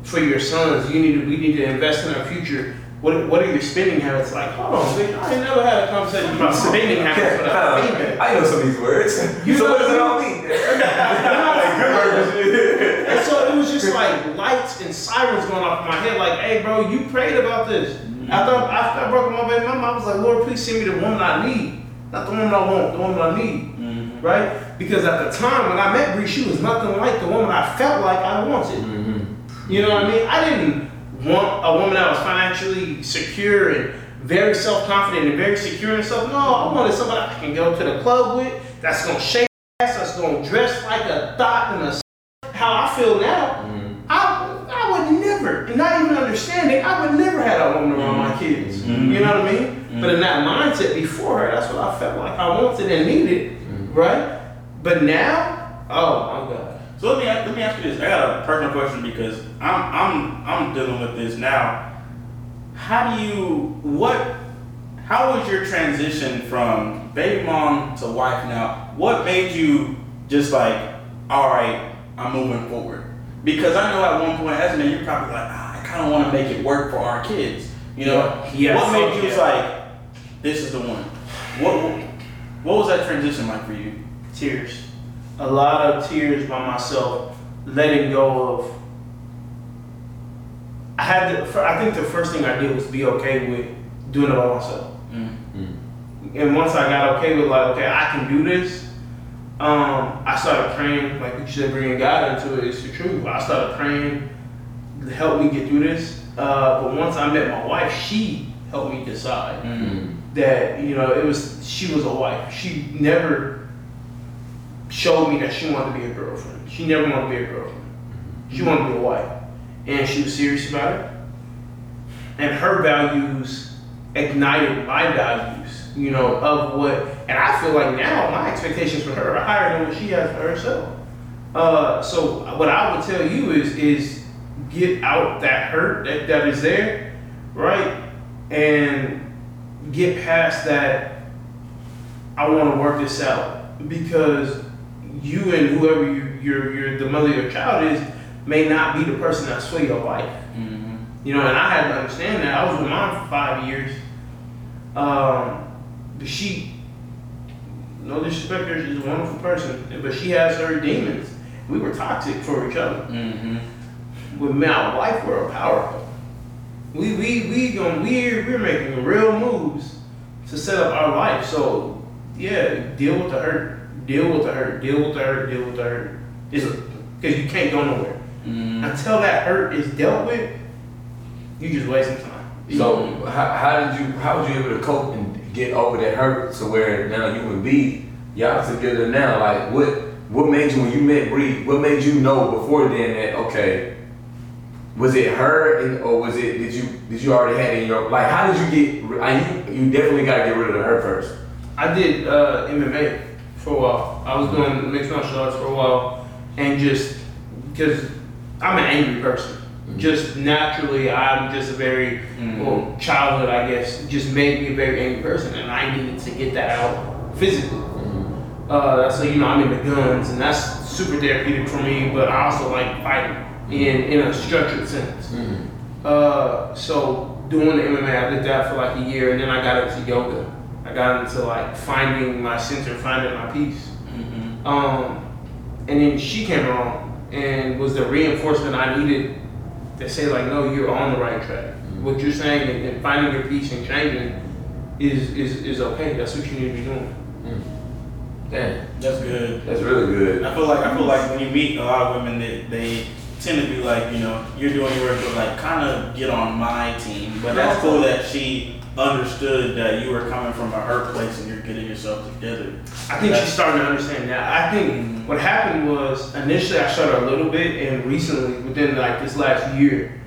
for your sons? You need to we need to invest in our future. What what are your spending habits like? Hold on, bitch. I ain't never had a conversation about <laughs> spending habits with a female. I know some of these words. You so know what does it what all mean? like good words. <laughs> And so it was just like lights and sirens going off in my head, like, hey bro, you prayed about this. After, after I broke up with my baby mama, I was like, Lord, please send me the woman I need. Not the woman I want, the woman I need. Mhm. Right? Because at the time when I met Bree, she was nothing like the woman I felt like I wanted. Mm-hmm. You know what I mean? I didn't want a woman that was financially secure and very self confident and very secure in herself. No, I wanted somebody I can go to the club with that's gonna shake ass, that's gonna dress like a thought and a. s- How I feel now, mm-hmm. I I would never, not even understanding, I would never have a woman around my mm-hmm. kids. Mm-hmm. You know what I mean? But in that mindset before her, that's what I felt like I wanted and needed, right? But now, oh my god. So let me let me ask you this. I got a personal question because I'm I'm I'm dealing with this now. How do you what? How was your transition from baby mom to wife now? What made you just like, all right, I'm moving forward? Because I know at one point as a man, you're probably like, ah, I kind of want to make it work for our kids. You know, Yeah, what made you yeah. just like, this is the one? What what was that transition like for you? tears. A lot of tears by myself, letting go of. I had to, I think the first thing I did was be okay with doing it by myself. And once I got okay with like, okay, I can do this, um, I started praying, like you said, bringing God into it. It's the truth. I started praying to help me get through this. Uh, but once I met my wife, she helped me decide that you know it was she was a wife. She never showed me that she wanted to be a girlfriend. She never wanted to be a girlfriend. She wanted to be a wife, and she was serious about it. And her values ignited my values. You know of what, and I feel like now my expectations for her are higher than what she has for herself. Uh, so what I would tell you is is get out that hurt that, that is there, right? And get past that I want to work this out because you and whoever you, your your the mother of your child is may not be the person that's for your life. You know, and I had to understand that. I was with mom for five years. Um, but she, no disrespect her, she's a wonderful person, but she has her demons. We were toxic for each other. Mm-hmm. With my wife, we're powerful. We we we going we're we're making real moves to set up our life. So yeah, deal with the hurt, deal with the hurt, deal with the hurt, deal with the hurt. Because you can't go nowhere until that hurt is dealt with. You just wasting time. So how, how did you how was you able to cope and get over that hurt to where now you and B y'all together now? Like what what made you when you met Bree? What made you know before then that okay? Was it her and, or was it did you did you already had it in your like how did you get? I, you you definitely got to get rid of her first. I did uh, MMA for a while. I was doing mixed martial arts for a while, and just because I'm an angry person, mm-hmm. just naturally, I'm just a very mm-hmm. well childhood, I guess, just made me a very angry person, and I needed to get that out physically. Mm-hmm. Uh, so you know, I'm into guns, and that's super therapeutic for me. But I also like fighting in in a structured sense. Uh, so doing the MMA, I did that for like a year, and then I got into yoga. I got into like finding my center, finding my peace. Mm-hmm. Um, and then she came along and was the reinforcement I needed to say like, no, you're on the right track. Mm-hmm. What you're saying and, and finding your peace and changing is, is is okay. That's what you need to be doing. Mm. Damn, That's good. that's really good. I feel like I feel like when you meet a lot of women, they, they tend to be like, you know, you're doing your work, but like kind of get on my team. But that's cool that she understood that you were coming from a hurt place and you're getting yourself together. I think she's starting to understand that. I think what happened was initially I shut a little bit, and recently, within like this last year,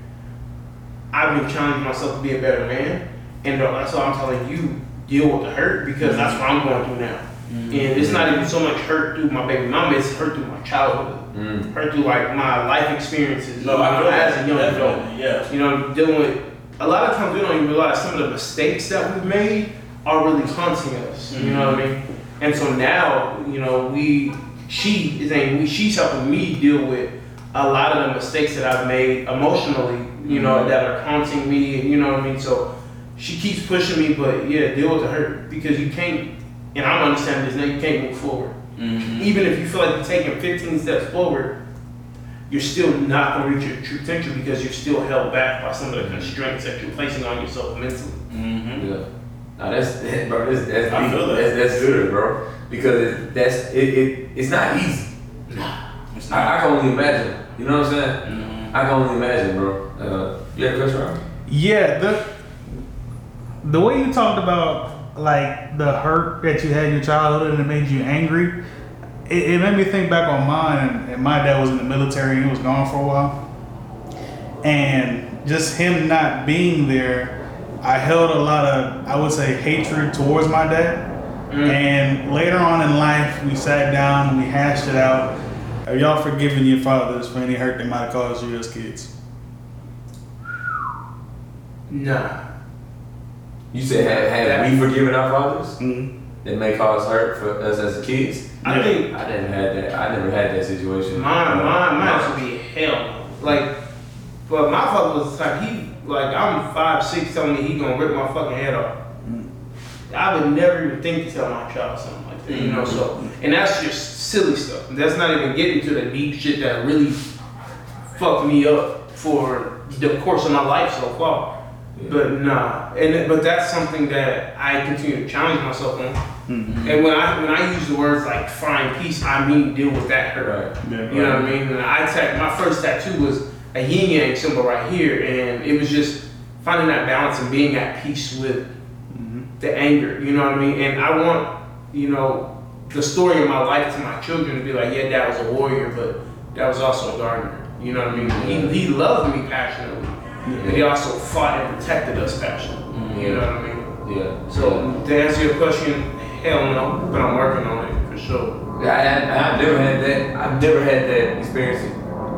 I've been challenging myself to be a better man, and uh, that's why I'm telling you deal with the hurt because that's what I'm going through now. And it's not even so much hurt through my baby mama; it's hurt through my childhood, Mm. hurt through like my life experiences. No, I feel as a young adult. Yeah. You know, dealing with a lot of times we don't even realize some of the mistakes that we've made are really haunting us. You know what I mean? And so now, you know, we she is a she's helping me deal with a lot of the mistakes that I've made emotionally, you know, that are haunting me, you know what I mean? So she keeps pushing me, but yeah, deal with the hurt because you can't and I'm understanding this now, you can't move forward. Mm-hmm. Even if you feel like you're taking 15 steps forward, you're still not going to reach your true potential because you're still held back by some of the constraints that you're placing on yourself mentally. Mm-hmm. Yeah. Now that's that, bro. That's that's, I feel that. that's that's good, bro. Because it, that's it, it. It's not easy. It's I, I can only imagine. You know what I'm saying? Mhm. I can only imagine, bro. Uh, you had a question, Rob? Yeah, the the way you talked about like the hurt that you had in your childhood and it made you angry, it, it made me think back on mine. And, and my dad was in the military and he was gone for a while, and just him not being there, I held a lot of I would say hatred towards my dad. And later on in life, we sat down and we hashed it out. Have y'all forgiven your fathers for any hurt they might have caused you as kids? Nah. You said have, had we forgiven our fathers Mm-hmm. that may cause hurt for us as kids? I Yeah. think I didn't have that. I never had that situation. Mine, Uh, mine, mine should be hell. no. Like, but my father was the type he like I'm five six, telling me he gonna rip my fucking head off. I would never even think to tell my child something like that, you know. So, and that's just silly stuff. That's not even getting to the deep shit that really fucked me up for the course of my life so far. Yeah. But nah, and but that's something that I continue to challenge myself on. Mm-hmm. And when I when I use the words like find peace, I mean deal with that hurt. Right. Yeah. You know what I mean? And I tat my first tattoo was a yin yang symbol right here, and it was just finding that balance and being at peace with the anger. You know what I mean? And I want you know the story of my life to my children to be like, yeah, dad was a warrior, but that was also a gardener. You know what I mean? He, he loved me passionately, but he also fought and protected us passionately. You know what I mean? Yeah. So to answer your question, hell no, but I'm working on it for sure. Yeah, I, I, I've never had that. I've never had that experience.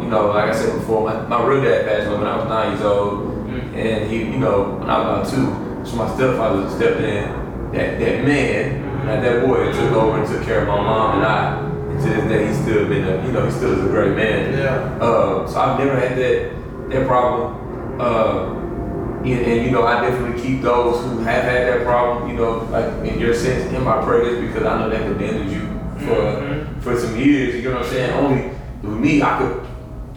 You know, like I said before, my, my real dad passed away when I was nine years old, Mm. and he, you know, when I was about two, so my stepfather stepped in. That that man, that, that boy, took over and took care of my mom and I. And to this day, he's still been a, you know, he still is a great man. Yeah. Uh, so I've never had that that problem. Uh, and, and you know, I definitely keep those who have had that problem, you know, like in your sense, in my prayers because I know that could damage you for Mhm. for some years. You know what I'm saying? Only with me, I could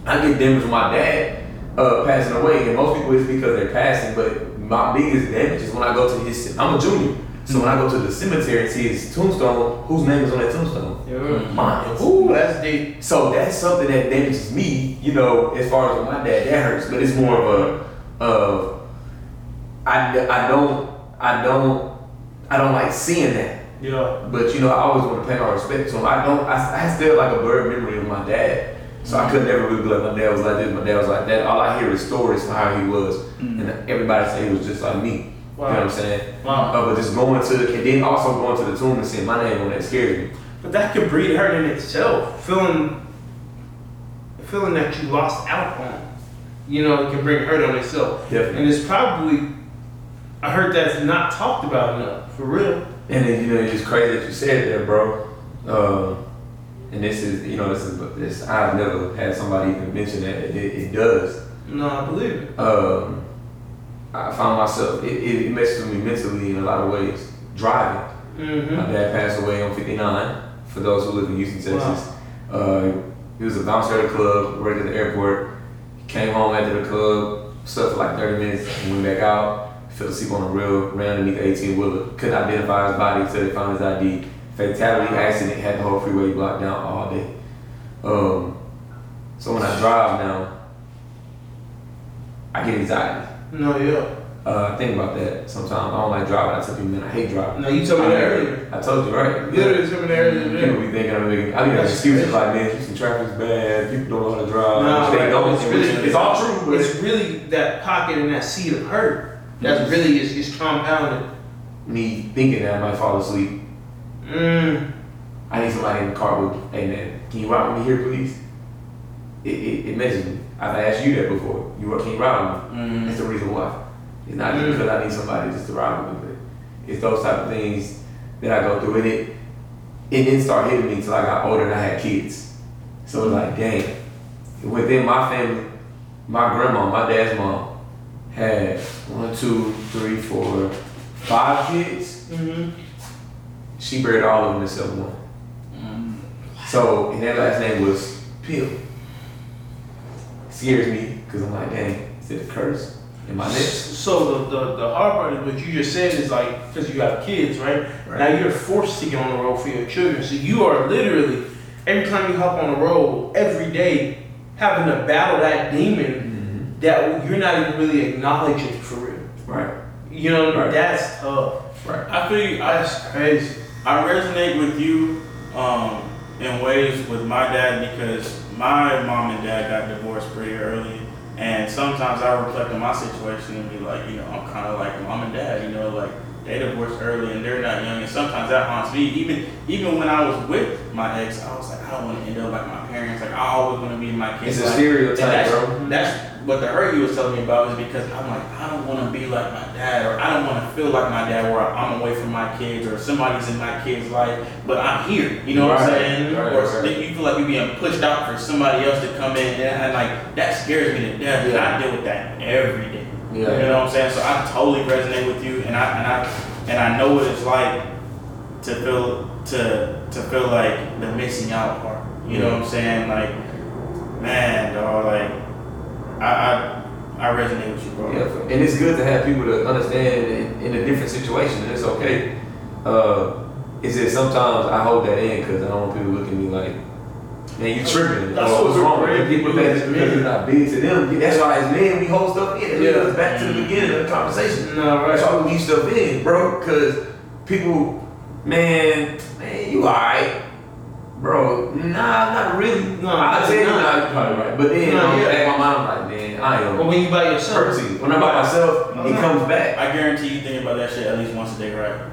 I get damaged with my dad uh, passing away, and most people it's because they're passing. But my biggest damage is when I go to his. I'm a junior, so when I go to the cemetery and see his tombstone, whose name is on that tombstone? Yeah. Mine. Ooh, that's deep. So that's something that damages me, you know, as far as my dad, that hurts. But it's more of a, of, I, I don't, I don't, I don't like seeing that. Yeah. But you know, I always want to pay my respect to him. I don't, I, I still like a blurred memory of my dad. So I could never really be like, my dad was like this, my dad was like that. All I hear is stories of how he was. And everybody say he was just like me. You know what I'm saying? Wow. Uh, but just going to, and then also going to the tomb and seeing my name on that scares me. But that could breed hurt in itself. Feeling, feeling that you lost out on, you know, it can bring hurt on itself. Definitely. And it's probably a heard that's not talked about enough, for real. And then, you know, it's crazy that you said that, bro. Um, and this is, you know, this is, this, I've never had somebody even mention that. It, it does. No, I believe it. Um, I found myself, it, it, messes with me mentally in a lot of ways. Driving. Mm-hmm. My dad passed away on 59, for those who live in Houston, Texas. Uh, he was a bouncer at a club, worked at the airport. He came home after the club, slept for like 30 minutes, and went back out. Fell asleep on the rail, ran underneath the 18 wheeler. Couldn't identify his body until they found his ID. Fatality, accident, had the whole freeway blocked down all day. Um, so when I drive now, I get anxiety. No, yeah. Uh, I think about that sometimes. I don't like driving. I tell people, man, I hate driving. No, you told me that earlier. I told you, right? Literally told me that earlier. People be thinking I'm making, I mean, That's excuses like, man, Houston traffic's bad, people don't know how to drive, No, they right. don't, It's really- it's all true, but It's really that pocket and that seed of hurt that's really is, is compounded. me thinking that I might fall asleep. Mm. I need somebody in the car with, hey man, can you ride with me here, please? It, it, it messes me. I've asked you that before. You can you ride with me? Mhm. That's the reason why. It's not just Mm. because I need somebody just to ride with me, but it's those type of things that I go through. And it, it didn't start hitting me until I got older and I had kids. So it's like, dang. Within my family, my grandma, my dad's mom, had one, two, three, four, five kids. Mm-hmm. She buried all of them except one. So, and that last name was Pill. Scares me because I'm like, dang, is it a curse in my next? So the, the, the hard part is what you just said is like because you have kids, right? Right. Now you're forced to get on the road for your children, so you are literally every time you hop on the road, every day, having to battle that demon that you're not even really acknowledging for real. Right. You know, Right. that's tough. Right. I feel you. I, That's crazy. I resonate with you um, in ways with my dad because my mom and dad got divorced pretty early. And sometimes I reflect on my situation and be like, you know, I'm kind of like mom and dad, you know, like they divorced early and they're not young. And sometimes that haunts me. Even even when I was with my ex, I was like, I don't want to end up like my parents. Like I always want to be my kids. It's a stereotype, and that's, bro. That's what the hurt he was telling me about is because I'm like, I don't want to be like my dad, or I don't want to feel like my dad, where I'm away from my kids, or somebody's in my kid's life, but I'm here. You know what I'm saying? right, or right. you feel like you're being pushed out for somebody else to come in, and, like that scares me to death. And I deal with that every day. Yeah. You know what I'm saying? So I totally resonate with you, and I and I and I know what it's like to feel to to feel like the missing out part. You know what I'm saying? Like, man, dog, like I I, I resonate with you, bro. Yeah, and it's good to have people to understand in, in a different situation, and it's okay. Uh, it's just sometimes I hold that in because I don't want people looking at me like, man, you tripping. That's or, what's wrong with? People think because you're not big to them. That's why as men we hold stuff in. It Yeah. us back to the beginning of the conversation. No, That's right. why we keep stuff in, bro. Because people, man, man, you alright. Bro, nah, not really. No, I tell you, nah. nah, you're probably right. But then, No, um, yeah. back in my mind, I'm like, man, I am But when you by yourself, Percy. When I'm by myself, it comes back. I guarantee you think about that shit at least once a day, right?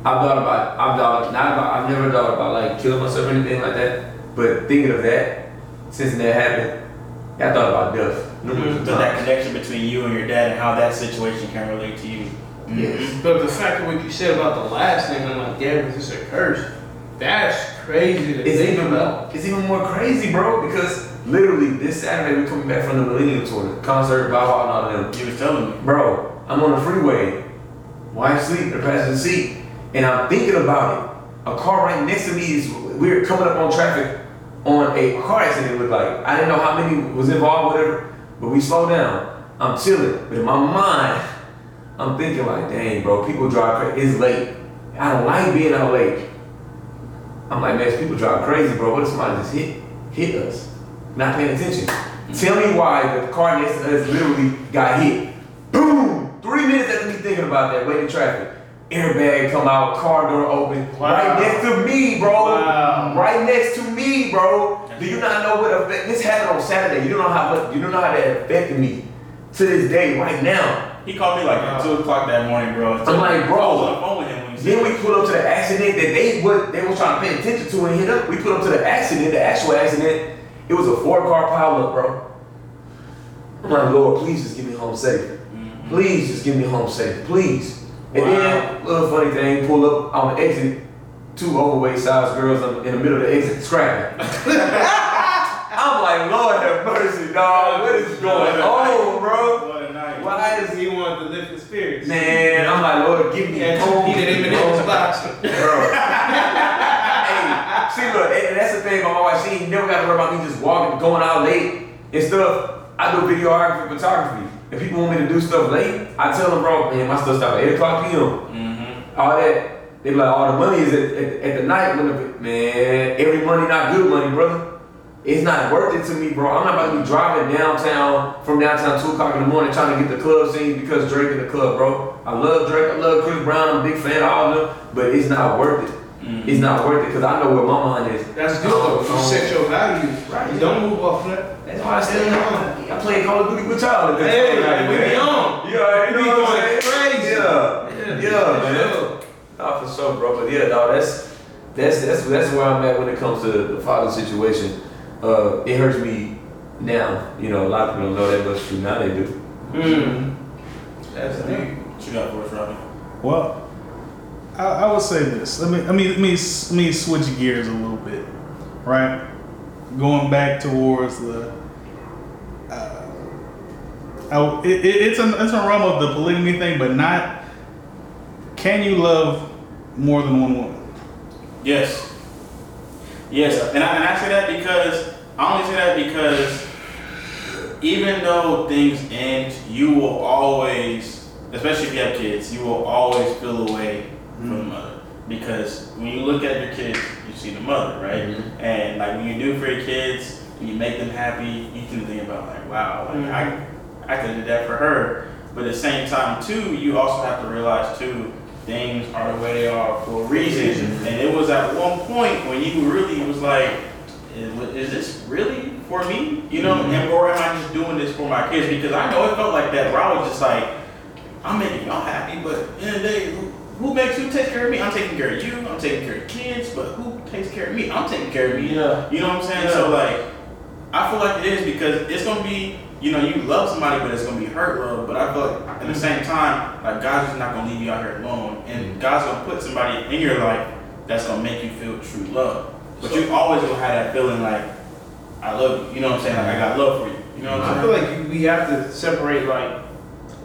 I've thought about, I've thought, not about, I've never thought about like killing myself or anything like that. But thinking of that, since that happened, I thought about death. numerous But that connection between you and your dad and how that situation can relate to you. Yes. but the fact of what you said about the last name, I'm like, damn, is this a curse? That's crazy to It's think even about. more, it's even more crazy, bro. Because literally this Saturday we're coming back from the Millennium Tour, the concert, Bow Wow, and all of them. You was telling me. Bro, I'm on the freeway, wife sleep in the passenger seat, and I'm thinking about it. A car right next to me is we're coming up on traffic on a car accident. It looked like I didn't know how many was involved, whatever. But we slowed down. I'm chilling, but in my mind, I'm thinking like, dang, bro, people drive crazy. It's late. I don't like being out late. I'm like, man, people drive crazy, bro. What if somebody just hit hit us? Not paying attention. Tell me why the car next to us literally got hit. Boom! Three minutes after me thinking about that, waiting traffic. Airbag come out, car door open. Wow. Right next to me, bro. Wow. Right next to me, bro. Do you not know what effect this happened on Saturday? You don't know how much you don't know how that affected me to this day, right now. He called me like at two o'clock that morning, bro. I'm like, bro. I was on the phone with him when he Then we put up to the accident that they what they was trying to pay attention to and hit up. We put up to the accident, the actual accident. It was a four car pileup, bro. I'm like, Lord, please just get me home safe. Mm-hmm. Please just get me home safe, please. And then, little funny thing, pull up on the exit, two overweight sized girls in the middle of the exit scrapping. <laughs> I'm like, Lord have mercy, dog. What is going on, bro? A. Why is He wanted to lift his spirits. man? I'm like, Lord, give me Yeah, home. he didn't even know his box. <laughs> Bro. hey, see, look, and that's the thing about my wife. She ain't never got to worry about me just walking, going out late and stuff. I do videography, photography. If people want me to do stuff late, I tell them, bro, man, my stuff stop at 8 o'clock p.m. Mm-hmm. All that, they be like, all the money is at, at, at the night. When the, man, every money not good money, brother. It's not worth it to me, bro. I'm not about to be driving downtown from downtown 2 o'clock in the morning trying to get the club scene because Drake in the club, bro. I love Drake, I love Chris Brown, I'm a big fan of all of them, but it's not worth it. It's not worth it because I know where my mind is. That's good though. You Um, set your values. Right. You don't move off that. That's why I stay home. I play Call of Duty with y'all. at this Hey, time, like, we be man. on. You already We know be what I'm going saying? crazy. Yeah, yeah, man. Nah, for sure, bro. But yeah, dog, that's that's that's that's where I'm at when it comes to the father situation. Uh, it hurts me now. You know, a lot of people don't know that, but it's true. Now they do. Mm. That's deep. What you got for us, Robbie? Well, I, I would say this. Let me let me let me let me switch gears a little bit, right? Going back towards the. Uh, I, it, it- it's a it's a realm of the polygamy thing, but not. Can you love more than one woman? Yes. Yes, and I, and I say that because I only say that because even though things end, you will always, especially if you have kids, you will always feel away from the mother. because when you look at your kids, you see the mother, right? Mhm. And like when you do for your kids, when you make them happy, you can think about like, wow, like I, I could do that for her. But at the same time, too, you also have to realize too, things are the way they are for a reason. And it was at one point when you really was like, is, is this really for me? You know, mm-hmm. and or am I just doing this for my kids? Because I know it felt like that where I was just like, I'm making y'all happy, but in the end of the day, who, who makes who takes care of me? I'm taking care of you. I'm taking care of kids, but who takes care of me? I'm taking care of me. Yeah. You know what I'm saying? So like, I feel like it is because it's gonna be, you know, you love somebody, but it's gonna be hurt love. But I feel like at the same time, like God's just not gonna leave you out here alone, and God's gonna put somebody in your life that's gonna make you feel true love. But you always gonna have that feeling like, I love you. You know what I'm saying? Like I got love for you. You know what I'm saying? I'm feel like you- we have to separate like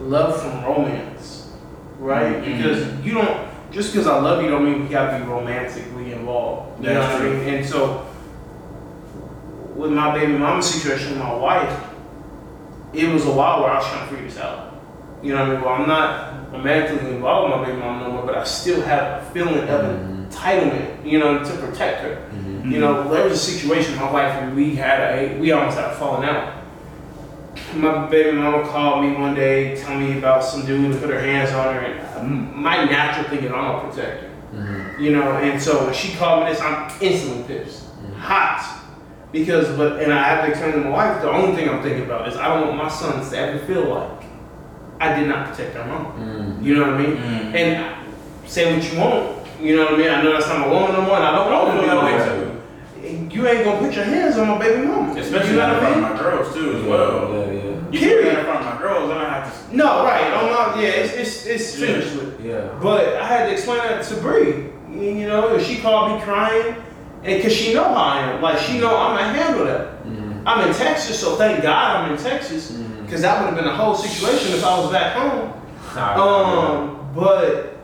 love from romance, right? Mhm. Because you don't just because I love you don't mean we gotta be romantically involved. You know That's what I true. mean? And so with my baby mama situation my wife, it was a while where I was trying to figure this out. You know what I mean? Well, I'm not romantically involved with my baby mama no more, but I still have a feeling of Mhm. entitlement, you know, to protect her. Mhm. You know, there was a situation my wife and we had a we almost had a falling out. My baby mama called me one day, telling me about some dude who put her hands on her, and my natural thing is I'm gonna protect her. Mhm. You know, and so when she called me this, I'm instantly pissed, hot, because but and I have to explain to my wife the only thing I'm thinking about is I don't want my sons to ever feel like I did not protect their mom. Mhm. You know what I mean? Mm. And say what you want. You know what I mean? I know that's not my woman no more, and I don't want to feel that way Right. too. You ain't gonna put your hands on my baby mama. Especially you know not in what I front of my girls too, as well. Yeah, yeah. You do that in front of my girls, then I have to. No, right. I'm not, yeah, it's, it's, it's Yeah. finished with. Yeah. But I had to explain that to Bree. You you know, she called me crying, and cause she know how I am. Like she know I'm gonna handle that. Mhm. I'm in Texas, so thank God I'm in Texas, Mhm. cause that would have been a whole situation if I was back home. Alright. Um, but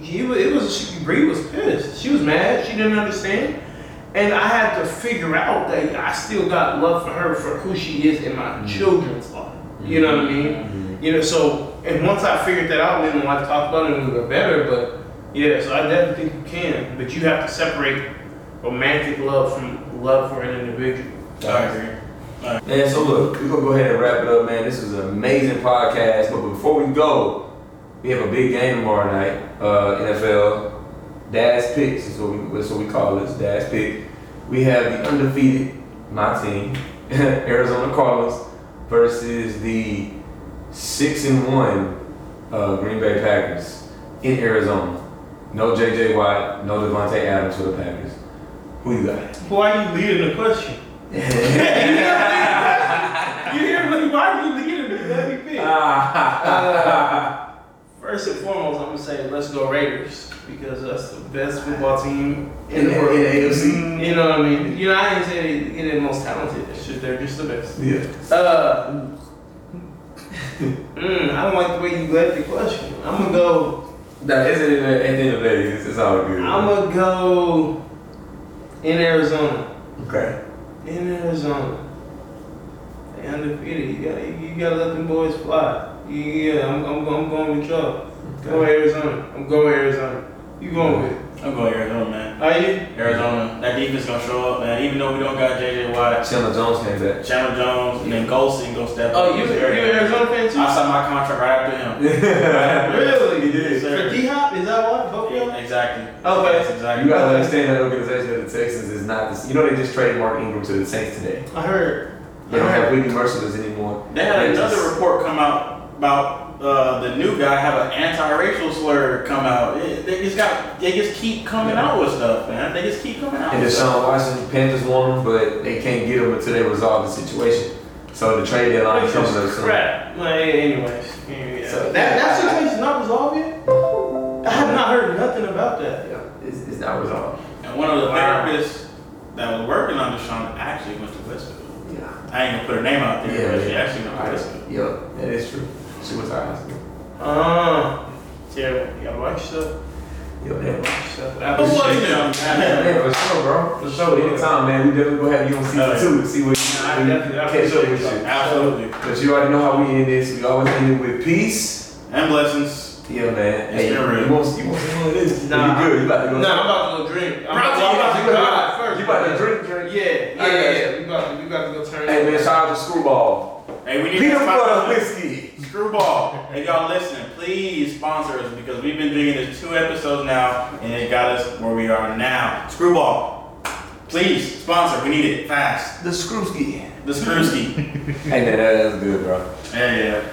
he it was she, Bree was pissed. She was mad. She didn't understand, and I had to figure out that I still got love for her for who she is in my children's life. You know what I mean? Mhm. You know, so and once I figured that out, then my wife talked about it and we were better. But yeah, so I definitely think you can, but you have to separate romantic love from love for an individual. I agree. Man, so look, we're gonna go ahead and wrap it up, man. This is an amazing podcast. But before we go, we have a big game tomorrow night. Uh, NFL. Dad's picks is what we that's what we call this. Dad's pick. We have the undefeated, my team, <laughs> Arizona Cardinals, versus the six and one uh, Green Bay Packers in Arizona. No J.J. Watt, no Davante Adams for the Packers. Who you got? Why are you leading the question? <laughs> You hear me? Why are you leading me? Let me pick. Uh, first and foremost, I'm gonna say let's go Raiders because that's the best football team in, In the the- world. in AFC. You know what I mean? You know, I ain't saying they, they're the most talented. It's just they're just the best. yeah. Uh, mm, I don't like the way you left the question. I'm gonna go. Nah, it's at the end of the day. It's all good. I'm gonna go in Arizona. okay. In Arizona. They undefeated. You gotta, you gotta let them boys fly. Yeah, I'm, I'm, I'm going with y'all. Go Arizona. I'm going Arizona. You going with? I'm going Arizona, man. Are you? Arizona. That defense gonna show up, man. Even though we don't got JJ Watt, Chandler Jones came back. Chandler Jones, and then Golden gonna step up. Oh, you He's you very- an Arizona fan too? I signed my contract right after him. <laughs> Really? He did, For. D Hop? Is that what? Both of y'all? Exactly. Okay. That's exactly. You gotta understand that organization of the Texans is not this. You know they just traded Mark Ingram to the Saints today. I heard. They don't I have heard. Whitney Mercilus anymore. They had just- another report come out about uh, the new guy have an anti-racial slur come out. It- they just got, they just keep coming out with stuff, man. They just keep coming out. And with stuff. Deshaun Watson, Panthers want him, but they can't get him until they resolve the situation. So the trade deadline comes is coming up is soon. crap. Like, anyways. Yeah. So- that, that situation's not resolved yet? I have not heard nothing about that. Yeah, it's, it's not resolved. And one of the Wow. therapists that was working on Deshaun actually went to Westville. Yeah. I ain't gonna put her name out there, Yeah, but she actually went to Westville. Yep, that is true. She was our hospital. Uh, terrible. You gotta watch yourself. Yep, You yeah. gotta watch yourself. Who was <laughs> Yeah, for sure, bro. For sure. Anytime, man. We definitely gonna have you on season Oh, two to see what I you definitely- catch up with you. Absolutely. But you already know how we end this. We always end it with peace. And blessings. Yeah, man. It's been real. You want, you want some more of this? Nah, you good? You about to go? Nah, I'm about to go drink. I'm Bro, about, I'm about to you go about first. You about to drink, drink? Yeah, I yeah, got yeah. We about to, we about to go turn. Hey man, shout out to Screwball. Hey, we need Peanut butter whiskey. Screwball. If y'all listening, please sponsor us because we've been doing this two episodes now and it got us where we are now. Screwball. Please sponsor. We need it fast. The Screwski. The Screwski. <laughs> Hey man, that, that's good, bro. yeah, yeah.